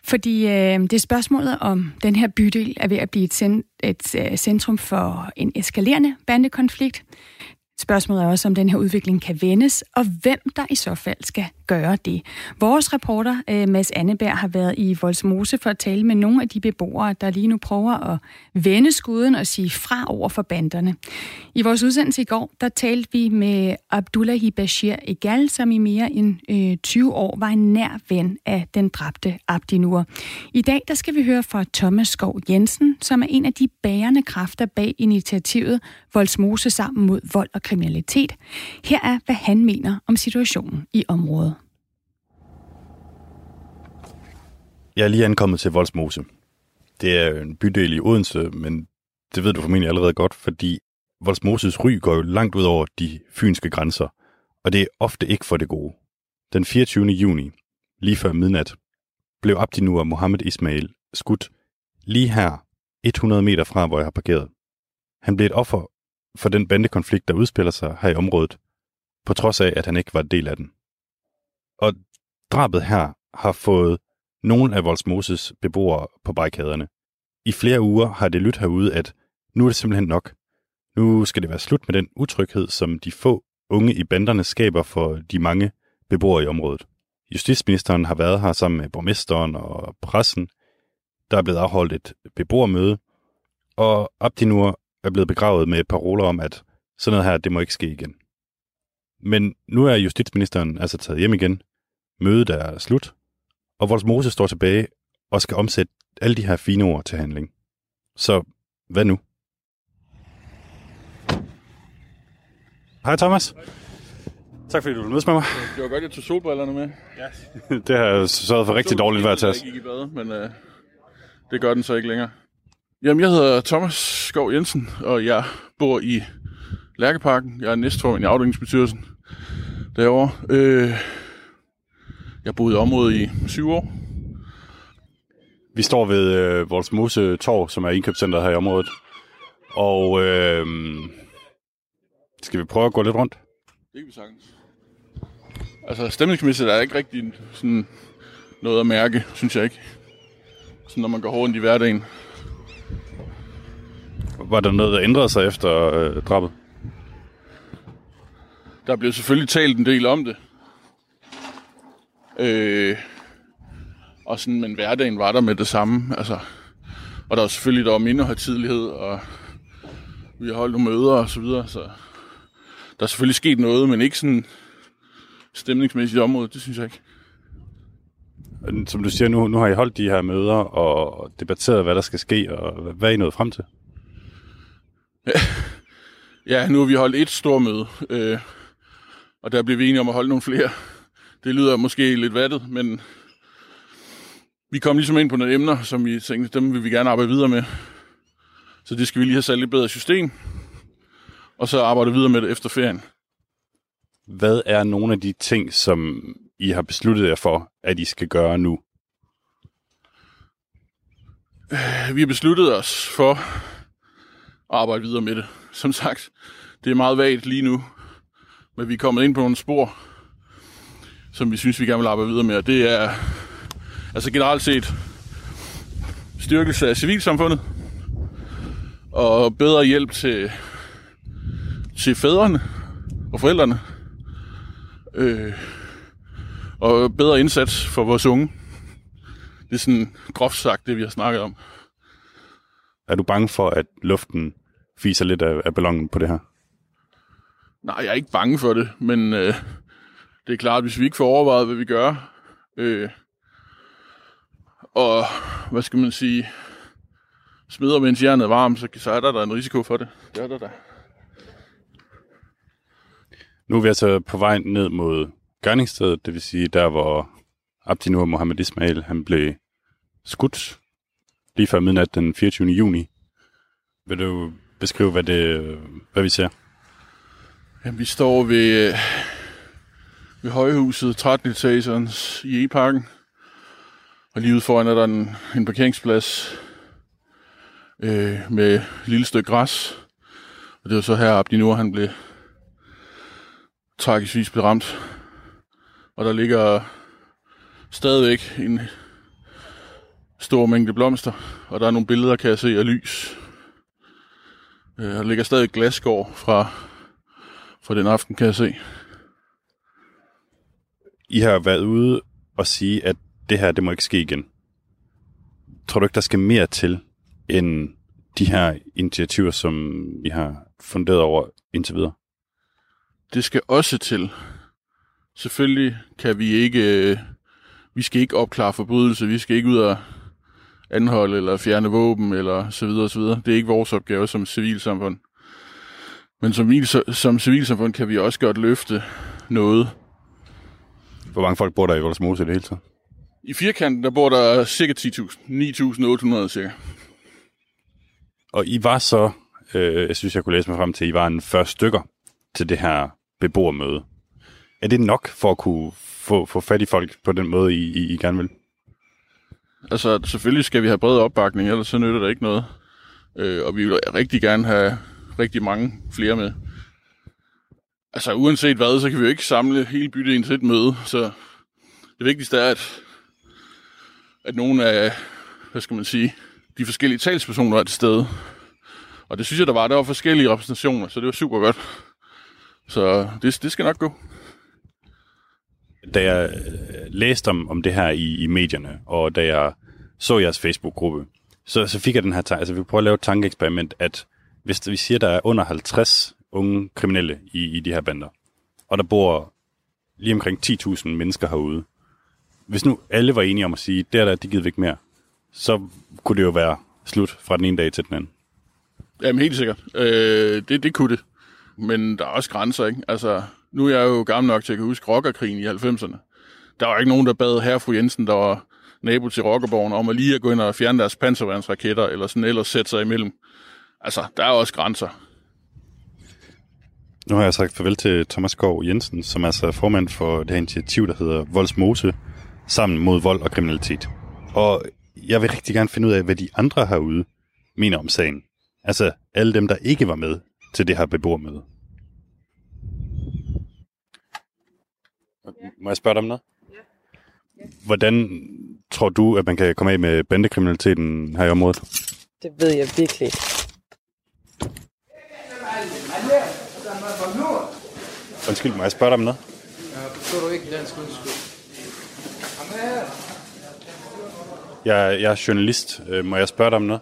Fordi øh, det er spørgsmålet om den her bydel er ved at blive et, cent, et øh, centrum for en eskalerende bandekonflikt. Spørgsmålet er også, om den her udvikling kan vendes, og hvem der i så fald skal gøre det. Vores reporter, øh, Mads Anneberg, har været i Voldsmose for at tale med nogle af de beboere, der lige nu prøver at vende skuden og sige fra over for banderne. I vores udsendelse i går, der talte vi med Abdullahi Bashir Egal, som i mere end øh, 20 år var en nær ven af den dræbte Abdinur. I dag, der skal vi høre fra Thomas Skov Jensen, som er en af de bærende kræfter bag initiativet Voldsmose sammen mod vold og kriminalitet. Her er, hvad han mener om situationen i området. Jeg er lige ankommet til Voldsmose. Det er en bydel i Odense, men det ved du formentlig allerede godt, fordi Voldsmoses ry går jo langt ud over de fynske grænser, og det er ofte ikke for det gode. Den 24. juni, lige før midnat, blev Abdinur Mohammed Ismail skudt lige her, 100 meter fra, hvor jeg har parkeret. Han blev et offer for den bandekonflikt, der udspiller sig her i området, på trods af, at han ikke var en del af den. Og drabet her har fået nogle af Volsmoses beboere på barrikaderne. I flere uger har det lyttet herude, at nu er det simpelthen nok. Nu skal det være slut med den utryghed, som de få unge i banderne skaber for de mange beboere i området. Justitsministeren har været her sammen med borgmesteren og pressen. Der er blevet afholdt et beboermøde, og Abdinur er blevet begravet med paroler om, at sådan noget her, det må ikke ske igen. Men nu er justitsministeren altså taget hjem igen. Mødet er slut, og Voldsmose står tilbage og skal omsætte alle de her fine ord til handling. Så hvad nu? Hej Thomas. Tak fordi du vil mødes med mig. Det var godt, jeg tog solbrillerne med. Ja. det har sørget for rigtig dårligt vejr til os. Jeg gik i bad, men øh, det gør den så ikke længere. Jamen, jeg hedder Thomas Skov Jensen, og jeg bor i Lærkeparken. Jeg er næstformand i afdelingsbestyrelsen derovre. Øh, jeg boede i området i syv år. Vi står ved øh, Voldsmose Torv, som er indkøbscenteret her i området. Og øh, skal vi prøve at gå lidt rundt? Det kan vi sagtens. Altså stemningsmæssigt er der ikke rigtig sådan noget at mærke, synes jeg ikke. Sådan når man går hårdt i hverdagen. Var der noget, der ændrede sig efter øh, drabet? Der blev selvfølgelig talt en del om det. Øh, og sådan, men hverdagen var der med det samme. Altså, og der var selvfølgelig der var mindre højtidlighed, og vi har holdt nogle møder og så videre, så der er selvfølgelig sket noget, men ikke sådan stemningsmæssigt område, det synes jeg ikke. Som du siger, nu, nu har I holdt de her møder og debatteret, hvad der skal ske, og hvad er I nået frem til? Ja, nu har vi holdt et stort møde, øh, og der bliver vi enige om at holde nogle flere. Det lyder måske lidt vattet, men vi kom ligesom ind på nogle emner, som vi tænkte, dem vil vi gerne arbejde videre med. Så det skal vi lige have sat lidt bedre system, og så arbejde videre med det efter ferien. Hvad er nogle af de ting, som I har besluttet jer for, at I skal gøre nu? Vi har besluttet os for at arbejde videre med det. Som sagt, det er meget vagt lige nu, men vi er kommet ind på nogle spor, som vi synes, vi gerne vil arbejde videre med, og det er altså generelt set styrkelse af civilsamfundet, og bedre hjælp til, til fædrene og forældrene, øh, og bedre indsats for vores unge. Det er sådan groft sagt, det vi har snakket om. Er du bange for, at luften fiser lidt af, af ballonen på det her? Nej, jeg er ikke bange for det, men øh, det er klart, at hvis vi ikke får overvejet, hvad vi gør, øh, og hvad skal man sige, smider mens jernet er varmt, så, så er der, der en risiko for det. Det er der da. Nu er vi altså på vej ned mod gerningsstedet, det vil sige der, hvor Abdinur Mohammed Ismail han blev skudt lige før midnat den 24. juni. Vil du beskrive, hvad, det, hvad vi ser? Jamen, vi står ved, ved højhuset, 13 etagerens i E-parken. Og lige ude foran er der en, en parkeringsplads øh, med et lille stykke græs. Og det var så her, Abdinur han blev tragiskvis blev ramt. Og der ligger stadigvæk en stor mængde blomster, og der er nogle billeder, kan jeg se, af lys. Øh, der ligger stadig glasgård fra, fra den aften, kan jeg se. I har været ude og sige, at det her, det må ikke ske igen. Tror du ikke, der skal mere til, end de her initiativer, som vi har funderet over indtil videre? Det skal også til. Selvfølgelig kan vi ikke, øh, vi skal ikke opklare forbrydelse, vi skal ikke ud og anholde eller fjerne våben eller så videre, så videre. Det er ikke vores opgave som civilsamfund. Men som, som civilsamfund kan vi også godt løfte noget. Hvor mange folk bor der i Voldsmose i det hele taget? I firkanten, der bor der cirka 10.000. 9.800 cirka. Og I var så, øh, jeg synes, jeg kunne læse mig frem til, I var en 40 stykker til det her beboermøde. Er det nok for at kunne få, få fat i folk på den måde, I, I, I gerne vil? Altså, selvfølgelig skal vi have bred opbakning, ellers så nytter det ikke noget. Øh, og vi vil rigtig gerne have rigtig mange flere med. Altså, uanset hvad, så kan vi jo ikke samle hele bydelen til et møde, så det vigtigste er, at, at nogle af, hvad skal man sige, de forskellige talspersoner er til stede. Og det synes jeg, der var. Der var forskellige repræsentationer, så det var super godt. Så det, det skal nok gå. Da jeg øh, læste om, om det her i, i medierne, og da jeg så jeres Facebook-gruppe, så, så fik jeg den her tanke, altså vi prøver at lave et tankeeksperiment, at hvis vi siger, der er under 50 unge kriminelle i, i de her bander, og der bor lige omkring 10.000 mennesker herude, hvis nu alle var enige om at sige, der der, det gider vi ikke mere, så kunne det jo være slut fra den ene dag til den anden. Jamen helt sikkert. Øh, det, det kunne det. Men der er også grænser, ikke? Altså, nu er jeg jo gammel nok til at kunne huske rockerkrigen i 90'erne. Der var ikke nogen, der bad herre fru Jensen, der var nabo til rockerborgen, om at lige at gå ind og fjerne deres panservandsraketter, eller sådan ellers sætte sig imellem. Altså, der er også grænser. Nu har jeg sagt farvel til Thomas Gård Jensen, som er formand for det her initiativ, der hedder Voldsmose, sammen mod vold og kriminalitet. Og jeg vil rigtig gerne finde ud af, hvad de andre herude mener om sagen. Altså alle dem, der ikke var med til det her beboermøde. Må jeg spørge dig om noget? Hvordan tror du, at man kan komme af med bandekriminaliteten her i området? Det ved jeg virkelig ikke. Undskyld, må jeg spørge dig om noget? Ja, forstår du ikke dansk undskyld? Jeg, jeg er journalist. Øh, Må jeg spørge dig om noget?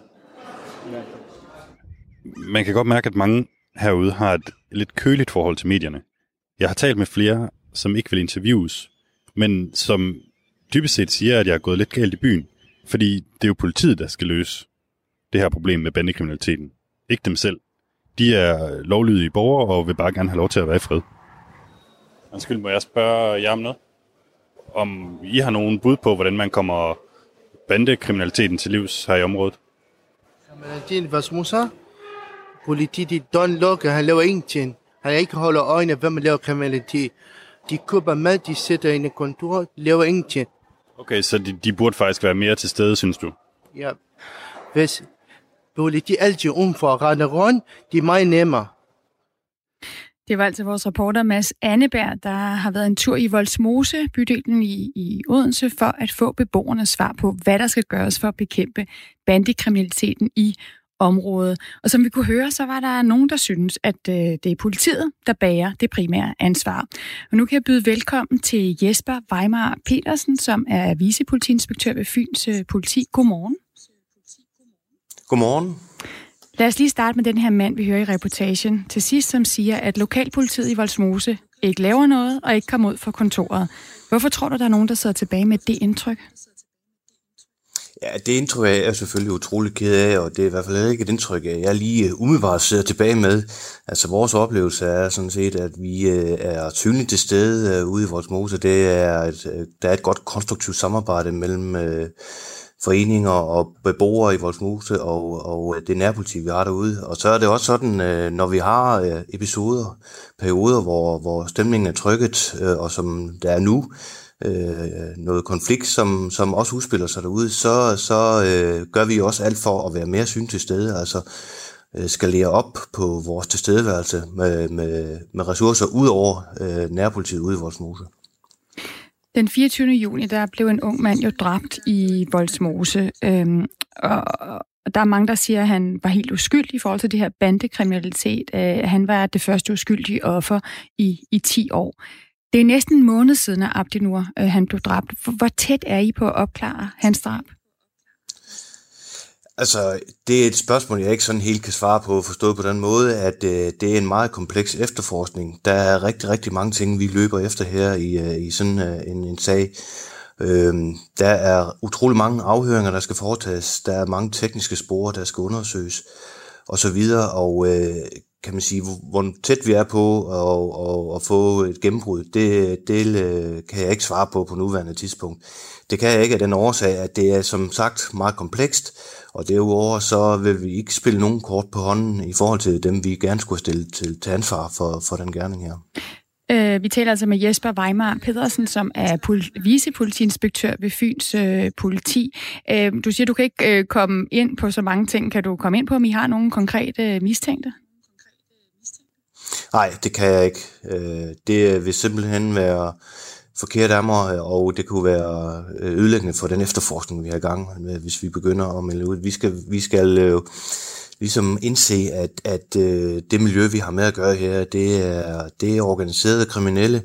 Man kan godt mærke, at mange herude har et lidt køligt forhold til medierne. Jeg har talt med flere, som ikke vil interviews, men som dybest set siger, at jeg er gået lidt galt i byen. Fordi det er jo politiet, der skal løse det her problem med bandekriminaliteten. Ikke dem selv. De er lovlydige borgere og vil bare gerne have lov til at være i fred. Undskyld, må jeg spørge jer om noget? Om I har nogen bud på, hvordan man kommer bandekriminaliteten til livs her i området? Kriminaliteten, hvad Musa? Politiet, de don't lukke, han laver ingenting. Han ikke holder øjne, hvem laver kriminalitet. De køber mad, de sætter ind i kontor, laver ingenting. Okay, så de, de burde faktisk være mere til stede, synes du? Ja. Hvis politiet altid um for at rette rundt, de er meget nemmere. Det var altså vores reporter Mads Anneberg, der har været en tur i Voldsmose, bydelen i, i Odense, for at få beboerne svar på, hvad der skal gøres for at bekæmpe bandekriminaliteten i området. Og som vi kunne høre, så var der nogen, der synes, at øh, det er politiet, der bærer det primære ansvar. Og nu kan jeg byde velkommen til Jesper Weimar Petersen, som er vicepolitiinspektør ved Fyns øh, Politi. Godmorgen. Godmorgen. Lad os lige starte med den her mand, vi hører i reportagen til sidst, som siger, at lokalpolitiet i Voldsmose ikke laver noget og ikke kommer ud fra kontoret. Hvorfor tror du, der er nogen, der sidder tilbage med det indtryk? Ja, det indtryk er jeg selvfølgelig utrolig ked af, og det er i hvert fald ikke et indtryk, jeg lige øh, umiddelbart sidder tilbage med. Altså vores oplevelse er sådan set, at vi øh, er synligt til stede øh, ude i vores mose. Det er et, der er et godt konstruktivt samarbejde mellem foreninger og beboere i vores mose og, og det nærpoliti, vi har derude. Og så er det også sådan, når vi har episoder, perioder, hvor, hvor stemningen er trykket, og som der er nu, øh, noget konflikt, som, som også udspiller sig derude, så, så øh, gør vi også alt for at være mere syn til stede, altså øh, skalere op på vores tilstedeværelse med, med, med ressourcer ud over øh, nærpolitiet ude i vores mose. Den 24. juni, der blev en ung mand jo dræbt i Voldsmose, øhm, og, der er mange, der siger, at han var helt uskyldig i forhold til det her bandekriminalitet. Øh, han var det første uskyldige offer i, i 10 år. Det er næsten en måned siden, at Abdinur øh, han blev dræbt. Hvor tæt er I på at opklare hans drab? Altså, det er et spørgsmål, jeg ikke sådan helt kan svare på, forstået på den måde, at øh, det er en meget kompleks efterforskning. Der er rigtig, rigtig mange ting, vi løber efter her i, øh, i sådan øh, en, en sag. Øh, der er utrolig mange afhøringer, der skal foretages. Der er mange tekniske spor, der skal undersøges og så videre. Og øh, kan man sige, hvor tæt vi er på at, at, at få et gennembrud, det, det øh, kan jeg ikke svare på på nuværende tidspunkt. Det kan jeg ikke af den årsag, at det er som sagt meget komplekst, og derudover så vil vi ikke spille nogen kort på hånden i forhold til dem, vi gerne skulle stille til, til ansvar for, for den gerning her. Øh, vi taler altså med Jesper Weimar Pedersen, som er pol- vicepolitiinspektør ved Fyns øh, politi. Øh, du siger, du kan ikke øh, komme ind på så mange ting. Kan du komme ind på, om I har nogle konkrete øh, mistænkte? Nej, det kan jeg ikke. Øh, det vil simpelthen være forkert af mig, og det kunne være øh, ødelæggende for den efterforskning, vi har i gang hvis vi begynder at melde ud. Vi skal, vi skal øh, ligesom indse, at, at øh, det miljø, vi har med at gøre her, det er, det er organiserede kriminelle.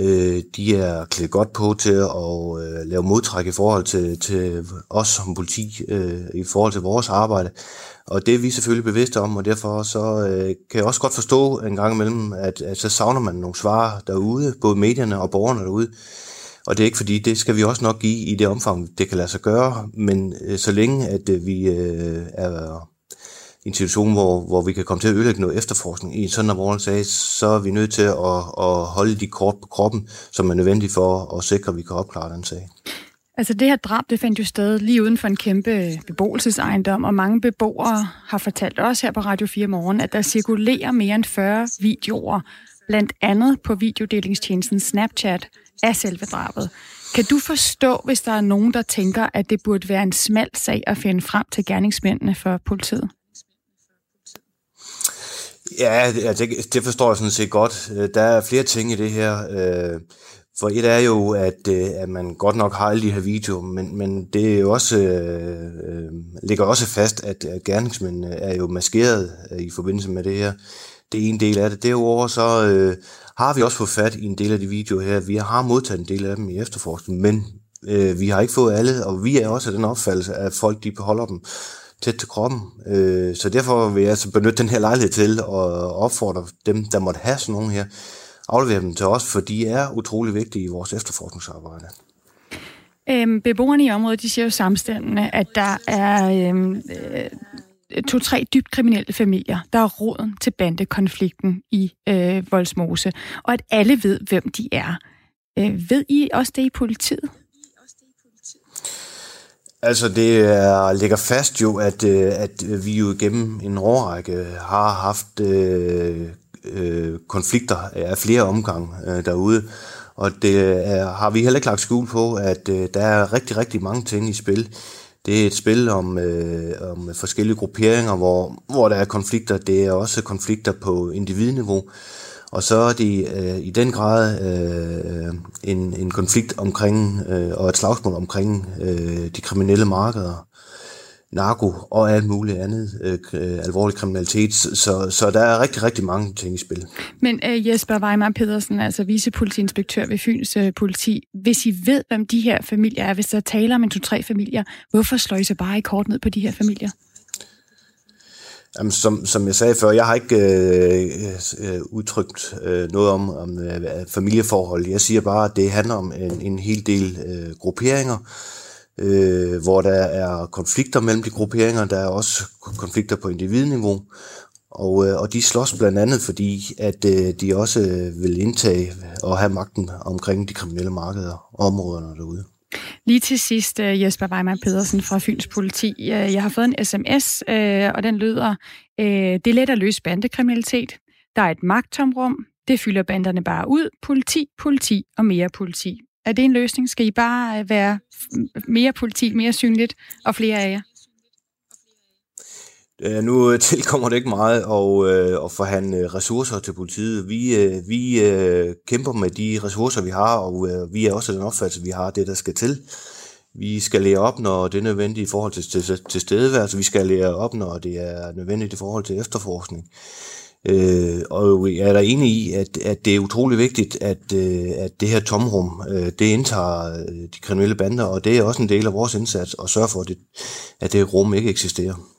Øh, de er klædt godt på til at øh, lave modtræk i forhold til, til os som politi, i forhold til vores arbejde. Og det er vi selvfølgelig bevidste om, og derfor så øh, kan jeg også godt forstå en gang imellem, at, at så savner man nogle svar derude, både medierne og borgerne derude. Og det er ikke fordi, det skal vi også nok give i det omfang, det kan lade sig gøre, men øh, så længe at øh, vi øh, er en situation, hvor, hvor vi kan komme til at ødelægge noget efterforskning i en sådan alvorlig sag, så er vi nødt til at, at holde de kort på kroppen, som er nødvendige for at sikre, at vi kan opklare den sag. Altså det her drab, det fandt jo sted lige uden for en kæmpe beboelsesejendom, og mange beboere har fortalt os her på Radio 4 Morgen, at der cirkulerer mere end 40 videoer, blandt andet på videodelingstjenesten Snapchat, af selve drabet. Kan du forstå, hvis der er nogen, der tænker, at det burde være en smal sag at finde frem til gerningsmændene for politiet? Ja, altså, det, det forstår jeg sådan set godt. Øh, der er flere ting i det her. Øh, for et er jo, at, øh, at man godt nok har alle de her videoer, men, men det er jo også, øh, ligger også fast, at, at gerningsmændene er jo maskeret i forbindelse med det her. Det er en del af det. Derudover så øh, har vi også fået fat i en del af de videoer her. Vi har modtaget en del af dem i efterforskningen, men øh, vi har ikke fået alle, og vi er også af den opfattelse, at folk de beholder dem tæt til kroppen. Øh, så derfor vil jeg altså benytte den her lejlighed til at opfordre dem, der måtte have sådan nogen her, aflevere dem til os, for de er utrolig vigtige i vores efterforskningsarbejde. Øhm, beboerne i området de siger jo samstemmende, at der er øhm, øh, to-tre dybt kriminelle familier, der er roden til bandekonflikten i øh, Voldsmose, og at alle ved, hvem de er. Øh, ved I også det i politiet? Altså, det er, ligger fast jo, at, øh, at vi jo gennem en årrække har haft øh, øh, konflikter af flere omgange øh, derude. Og det er, har vi heller ikke lagt skjul på, at øh, der er rigtig, rigtig mange ting i spil. Det er et spil om, øh, om forskellige grupperinger, hvor, hvor der er konflikter. Det er også konflikter på individniveau. Og så er det øh, i den grad øh, en, en konflikt omkring, øh, og et slagsmål omkring øh, de kriminelle markeder narko og alt muligt andet øh, øh alvorlig kriminalitet. Så, så der er rigtig, rigtig mange ting i spil. Men øh, Jesper Weimar Pedersen, altså vicepolitiinspektør ved Fyns øh, politi, hvis I ved, hvem de her familier er, hvis der taler om en to-tre familier, hvorfor slår I så bare i kort ned på de her familier? Jamen, som, som jeg sagde før, jeg har ikke øh, øh, udtrykt øh, noget om, om øh, familieforhold. Jeg siger bare, at det handler om en, en hel del øh, grupperinger, øh, hvor der er konflikter mellem de grupperinger. Der er også konflikter på individniveau. Og, øh, og de slås blandt andet, fordi at øh, de også øh, vil indtage og have magten omkring de kriminelle markeder og områderne derude. Lige til sidst, øh, Jesper Weimann Pedersen fra Fyns Politi. Øh, jeg har fået en sms, øh, og den lyder, det er let at løse bandekriminalitet. Der er et magttomrum. Det fylder banderne bare ud. Politi, politi og mere politi. Er det en løsning? Skal I bare være mere politi, mere synligt og flere af jer? Øh, nu øh, tilkommer det ikke meget at, øh, at forhandle ressourcer til politiet. Vi, øh, vi øh, kæmper med de ressourcer, vi har, og øh, vi er også den opfattelse, vi har det, der skal til. Vi skal lære op, når det er nødvendigt i forhold til, til, til stedeværelse. Vi skal lære op, når det er nødvendigt i forhold til efterforskning. Øh, og jeg er da enig i, at, at det er utrolig vigtigt, at, at det her tomrum, det indtager de kriminelle bander, og det er også en del af vores indsats at sørge for, at det, at det rum ikke eksisterer.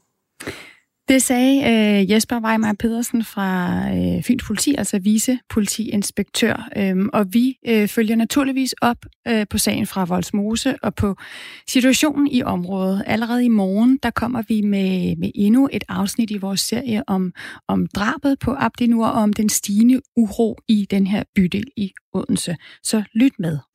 Det sagde øh, Jesper Weimar Pedersen fra øh, Fyns Politi, altså vicepolitiinspektør. Øhm, og vi øh, følger naturligvis op øh, på sagen fra Voldsmose og på situationen i området. Allerede i morgen, der kommer vi med, med endnu et afsnit i vores serie om, om drabet på Abdinur og om den stigende uro i den her bydel i Odense. Så lyt med.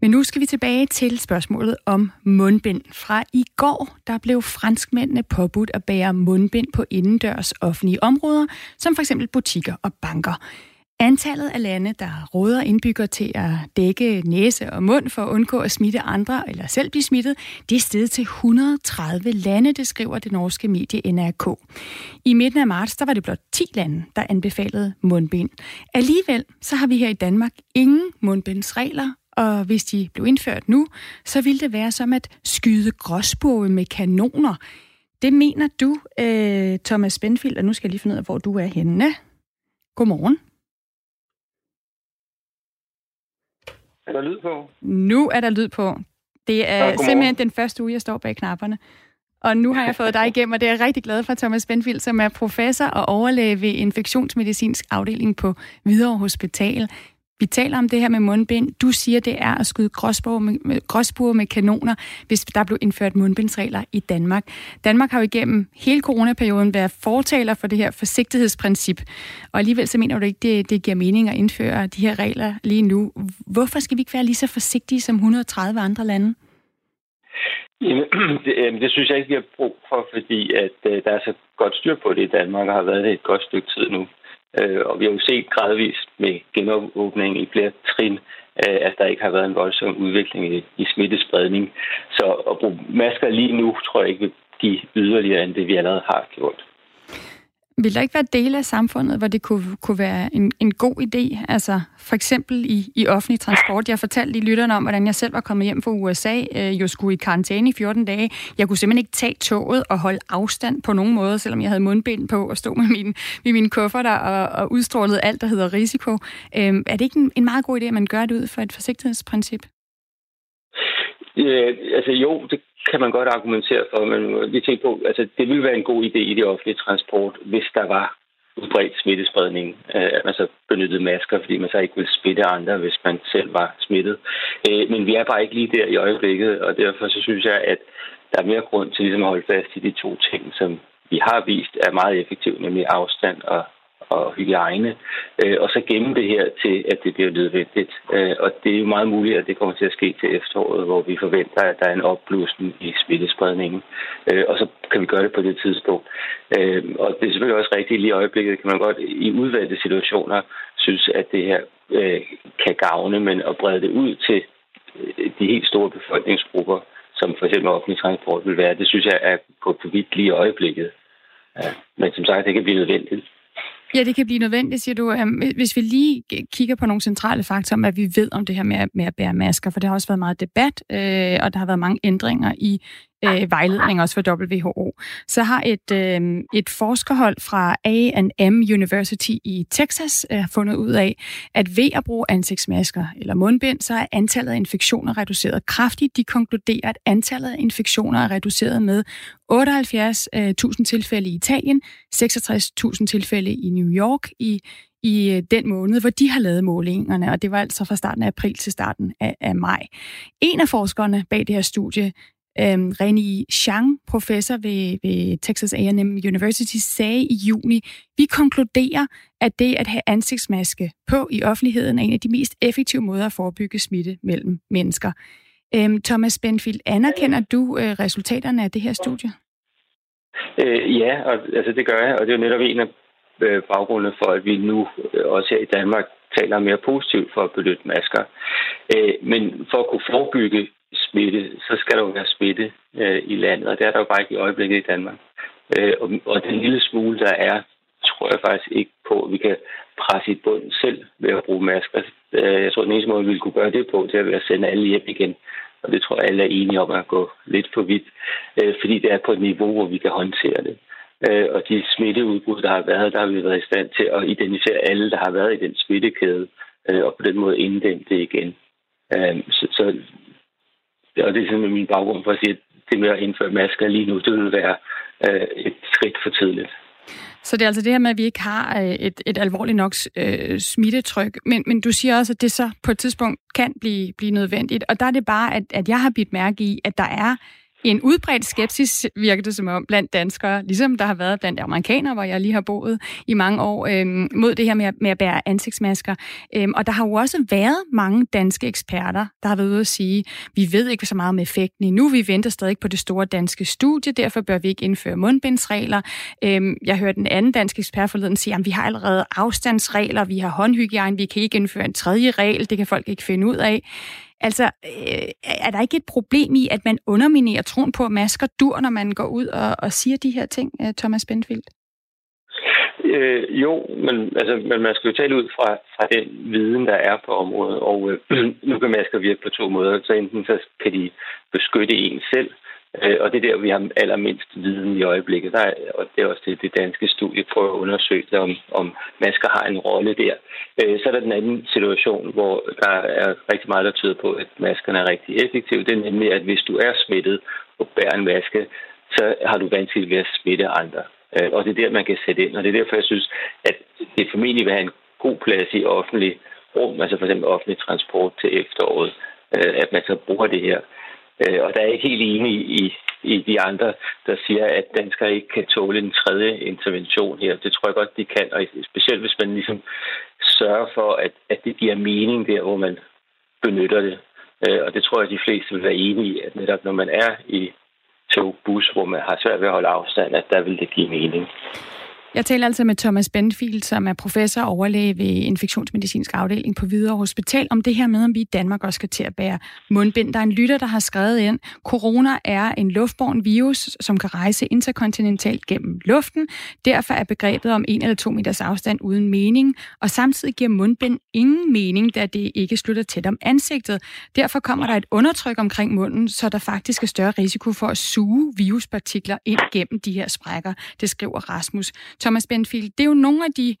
Men nu skal vi tilbage til spørgsmålet om mundbind. Fra i går, der blev franskmændene påbudt at bære mundbind på indendørs offentlige områder, som f.eks. butikker og banker. Antallet af lande, der råder indbygger til at dække næse og mund for at undgå at smitte andre eller selv blive smittet, det er steget til 130 lande, det skriver det norske medie NRK. I midten af marts, der var det blot 10 lande, der anbefalede mundbind. Alligevel så har vi her i Danmark ingen mundbindsregler, og hvis de blev indført nu, så ville det være som at skyde gråsbue med kanoner. Det mener du, øh, Thomas Spendfield, og nu skal jeg lige finde ud af, hvor du er henne. Godmorgen. Er der lyd på? Nu er der lyd på. Det er ja, simpelthen den første uge, jeg står bag knapperne. Og nu har jeg fået dig igennem, og det er jeg rigtig glad for, Thomas Benfield, som er professor og overlæge ved infektionsmedicinsk afdeling på Hvidovre Hospital. Vi taler om det her med mundbind. Du siger, det er at skyde gråsbuer med, gråsbuer med kanoner, hvis der blev indført mundbindsregler i Danmark. Danmark har jo igennem hele coronaperioden været fortaler for det her forsigtighedsprincip. Og alligevel så mener du ikke, det, det giver mening at indføre de her regler lige nu. Hvorfor skal vi ikke være lige så forsigtige som 130 andre lande? Jamen, det, det synes jeg ikke, vi har brug for, fordi at, øh, der er så godt styr på det i Danmark, og har været det et godt stykke tid nu. Øh, og vi har jo set gradvist med genåbning i flere trin, øh, at der ikke har været en voldsom udvikling i, i smittespredning. Så at bruge masker lige nu, tror jeg ikke vil give yderligere end det, vi allerede har gjort. Vil der ikke være dele af samfundet, hvor det kunne, kunne være en, en god idé? Altså for eksempel i, i offentlig transport. Jeg fortalte lige lytterne om, hvordan jeg selv var kommet hjem fra USA, øh, skulle i karantæne i 14 dage. Jeg kunne simpelthen ikke tage toget og holde afstand på nogen måde, selvom jeg havde mundbind på og stod med min, med mine kufferter og, og udstrålede alt, der hedder risiko. Øh, er det ikke en, en meget god idé, at man gør det ud for et forsigtighedsprincip? Øh, altså jo, det kan man godt argumentere for, men vi tænker på, altså det ville være en god idé i det offentlige transport, hvis der var udbredt smittespredning, øh, at man så benyttede masker, fordi man så ikke ville smitte andre, hvis man selv var smittet. Øh, men vi er bare ikke lige der i øjeblikket, og derfor så synes jeg, at der er mere grund til ligesom at holde fast i de to ting, som vi har vist er meget effektive, nemlig afstand og og hygiejne, øh, og så gemme det her til, at det bliver nødvendigt. Øh, og det er jo meget muligt, at det kommer til at ske til efteråret, hvor vi forventer, at der er en opblusning i smittespredningen. Øh, og så kan vi gøre det på det tidspunkt. Øh, og det er selvfølgelig også rigtigt, lige i øjeblikket kan man godt i udvalgte situationer synes, at det her øh, kan gavne, men at brede det ud til øh, de helt store befolkningsgrupper, som for eksempel offentlig transport vil være, det synes jeg er på, på vidt lige i øjeblikket. Ja, men som sagt, det kan blive nødvendigt. Ja, det kan blive nødvendigt, siger du. Øhm, hvis vi lige kigger på nogle centrale faktorer om, hvad vi ved om det her med at, med at bære masker, for det har også været meget debat, øh, og der har været mange ændringer i, øh, vejledning også for WHO, så har et, øh, et forskerhold fra A&M University i Texas øh, fundet ud af, at ved at bruge ansigtsmasker eller mundbind, så er antallet af infektioner reduceret kraftigt. De konkluderer, at antallet af infektioner er reduceret med 78.000 øh, tilfælde i Italien, 66.000 tilfælde i New York i i øh, den måned, hvor de har lavet målingerne, og det var altså fra starten af april til starten af, af maj. En af forskerne bag det her studie, øhm, Reni Chang, professor ved, ved Texas A&M University, sagde i juni, vi konkluderer, at det at have ansigtsmaske på i offentligheden er en af de mest effektive måder at forebygge smitte mellem mennesker. Øhm, Thomas Benfield, anerkender du øh, resultaterne af det her studie? Øh, ja, og, altså det gør jeg, og det er jo netop en af øh, baggrunde for, at vi nu øh, også her i Danmark taler mere positivt for at benytte masker. Øh, men for at kunne forebygge smitte, så skal der jo være smitte øh, i landet, og det er der jo bare ikke i øjeblikket i Danmark. Øh, og, og den lille smule, der er, tror jeg faktisk ikke på, at vi kan presse i bunden selv ved at bruge masker. Øh, jeg tror, den eneste måde, vi ville kunne gøre det på, det er ved at sende alle hjem igen. Og det tror jeg, alle er enige om at gå lidt for vidt, øh, fordi det er på et niveau, hvor vi kan håndtere det. Øh, og de smitteudbrud, der har været, der har vi været i stand til at identificere alle, der har været i den smittekæde, øh, og på den måde inddæmme det igen. Øh, så, så, og det er simpelthen min baggrund for at sige, at det med at indføre masker lige nu, det vil være øh, et skridt for tidligt. Så det er altså det her med, at vi ikke har øh, et, et alvorligt nok øh, smittetryk. Men, men du siger også, at det så på et tidspunkt kan blive, blive nødvendigt. Og der er det bare, at, at jeg har bidt mærke i, at der er en udbredt skepsis, virker det som om, blandt danskere, ligesom der har været blandt amerikanere, hvor jeg lige har boet i mange år, øhm, mod det her med, med at bære ansigtsmasker. Øhm, og der har jo også været mange danske eksperter, der har været ude at sige, vi ved ikke så meget om effekten endnu, vi venter stadig på det store danske studie, derfor bør vi ikke indføre mundbindsregler. Øhm, jeg hørte en anden dansk ekspert forleden sige, at vi har allerede afstandsregler, vi har håndhygiejne, vi kan ikke indføre en tredje regel, det kan folk ikke finde ud af. Altså, øh, er der ikke et problem i, at man underminerer troen på, at masker dur, når man går ud og, og siger de her ting, øh, Thomas Bentfield? Øh, jo, men, altså, men man skal jo tale ud fra, fra den viden, der er på området, og øh, nu kan masker virke på to måder. Så enten så kan de beskytte en selv, Øh, Øh, og det er der, vi har allermindst viden i øjeblikket. Der er, og det er også det, det danske studie prøver at undersøge, om, om masker har en rolle der. Øh, så er der den anden situation, hvor der er rigtig meget, der tyder på, at maskerne er rigtig effektive. Det er nemlig, at hvis du er smittet og bærer en maske, så har du vanskeligt ved at smitte andre. Øh, og det er der, man kan sætte ind. Og det er derfor, jeg synes, at det formentlig vil have en god plads i offentlig rum, altså for eksempel offentlig transport til efteråret, at man så bruger det her. Øh, og der er jeg ikke helt enig i, i de andre, der siger, at danskere ikke kan tåle en tredje intervention her. Det tror jeg godt, de kan, og specielt hvis man ligesom sørger for, at, at det giver mening der, hvor man benytter det. Øh, og det tror jeg, de fleste vil være enige i, at netop når man er i tog, bus, hvor man har svært ved at holde afstand, at der vil det give mening. Jeg taler altså med Thomas Benfield, som er professor og overlæge ved infektionsmedicinsk afdeling på Hvidovre Hospital, om det her med, om vi i Danmark også skal til at bære mundbind. Der er en lytter, der har skrevet ind, corona er en luftborn virus, som kan rejse interkontinentalt gennem luften. Derfor er begrebet om en eller to meters afstand uden mening, og samtidig giver mundbind ingen mening, da det ikke slutter tæt om ansigtet. Derfor kommer der et undertryk omkring munden, så der faktisk er større risiko for at suge viruspartikler ind gennem de her sprækker, det skriver Rasmus. Thomas Benfield, det er jo nogle af de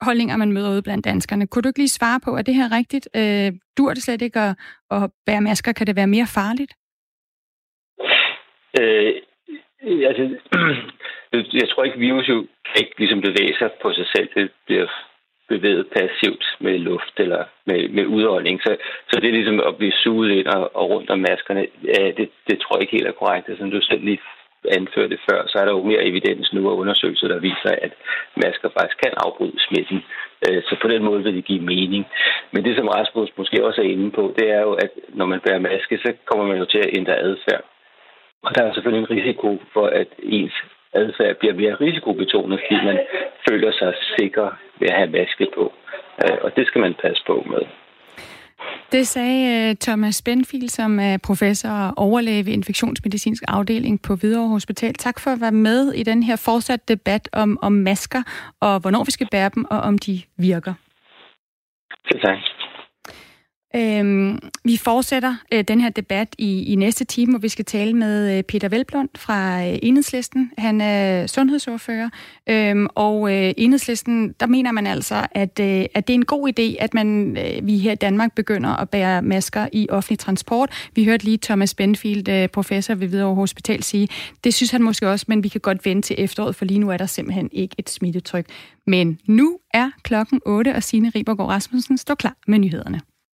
holdninger, man møder ude blandt danskerne. Kunne du ikke lige svare på, er det her rigtigt? Øh, dur det slet ikke at, at bære masker? Kan det være mere farligt? Øh, altså, jeg tror ikke, virus jo ikke ligesom bevæger sig på sig selv. Det bliver bevæget passivt med luft eller med, med udholdning. Så, så det er ligesom at blive suget ind og, og rundt om maskerne. Ja, det, det tror jeg ikke helt er korrekt. Det, som du selv lige anførte før, så er der jo mere evidens nu og undersøgelser, der viser, at masker faktisk kan afbryde smitten. Øh, så på den måde vil det give mening. Men det, som Rasmus måske også er inde på, det er jo, at når man bærer maske, så kommer man jo til at ændre adfærd. Og der er selvfølgelig en risiko for, at ens adfærd bliver mere risikobetonet, fordi man føler sig sikker ved at have maske på. Øh, og det skal man passe på med. Det sagde øh, Thomas Benfield, som er professor og overlæge ved infektionsmedicinsk afdeling på Hvidovre Hospital. Tak for at være med i den her fortsat debat om, om masker, og hvornår vi skal bære dem, og om de virker. tak. Øhm, vi fortsætter øh, den her debat i, i næste time, hvor vi skal tale med øh, Peter Velblund fra øh, Enhedslisten. Han er sundhedsordfører, øhm, og øh, Enhedslisten, der mener man altså, at, øh, at det er en god idé, at man øh, vi her i Danmark begynder at bære masker i offentlig transport. Vi hørte lige Thomas Benfield, øh, professor ved Hvidovre Hospital, sige, det synes han måske også, men vi kan godt vente til efteråret, for lige nu er der simpelthen ikke et smittetryk. Men nu er klokken 8, og Signe Ribergaard Rasmussen står klar med nyhederne.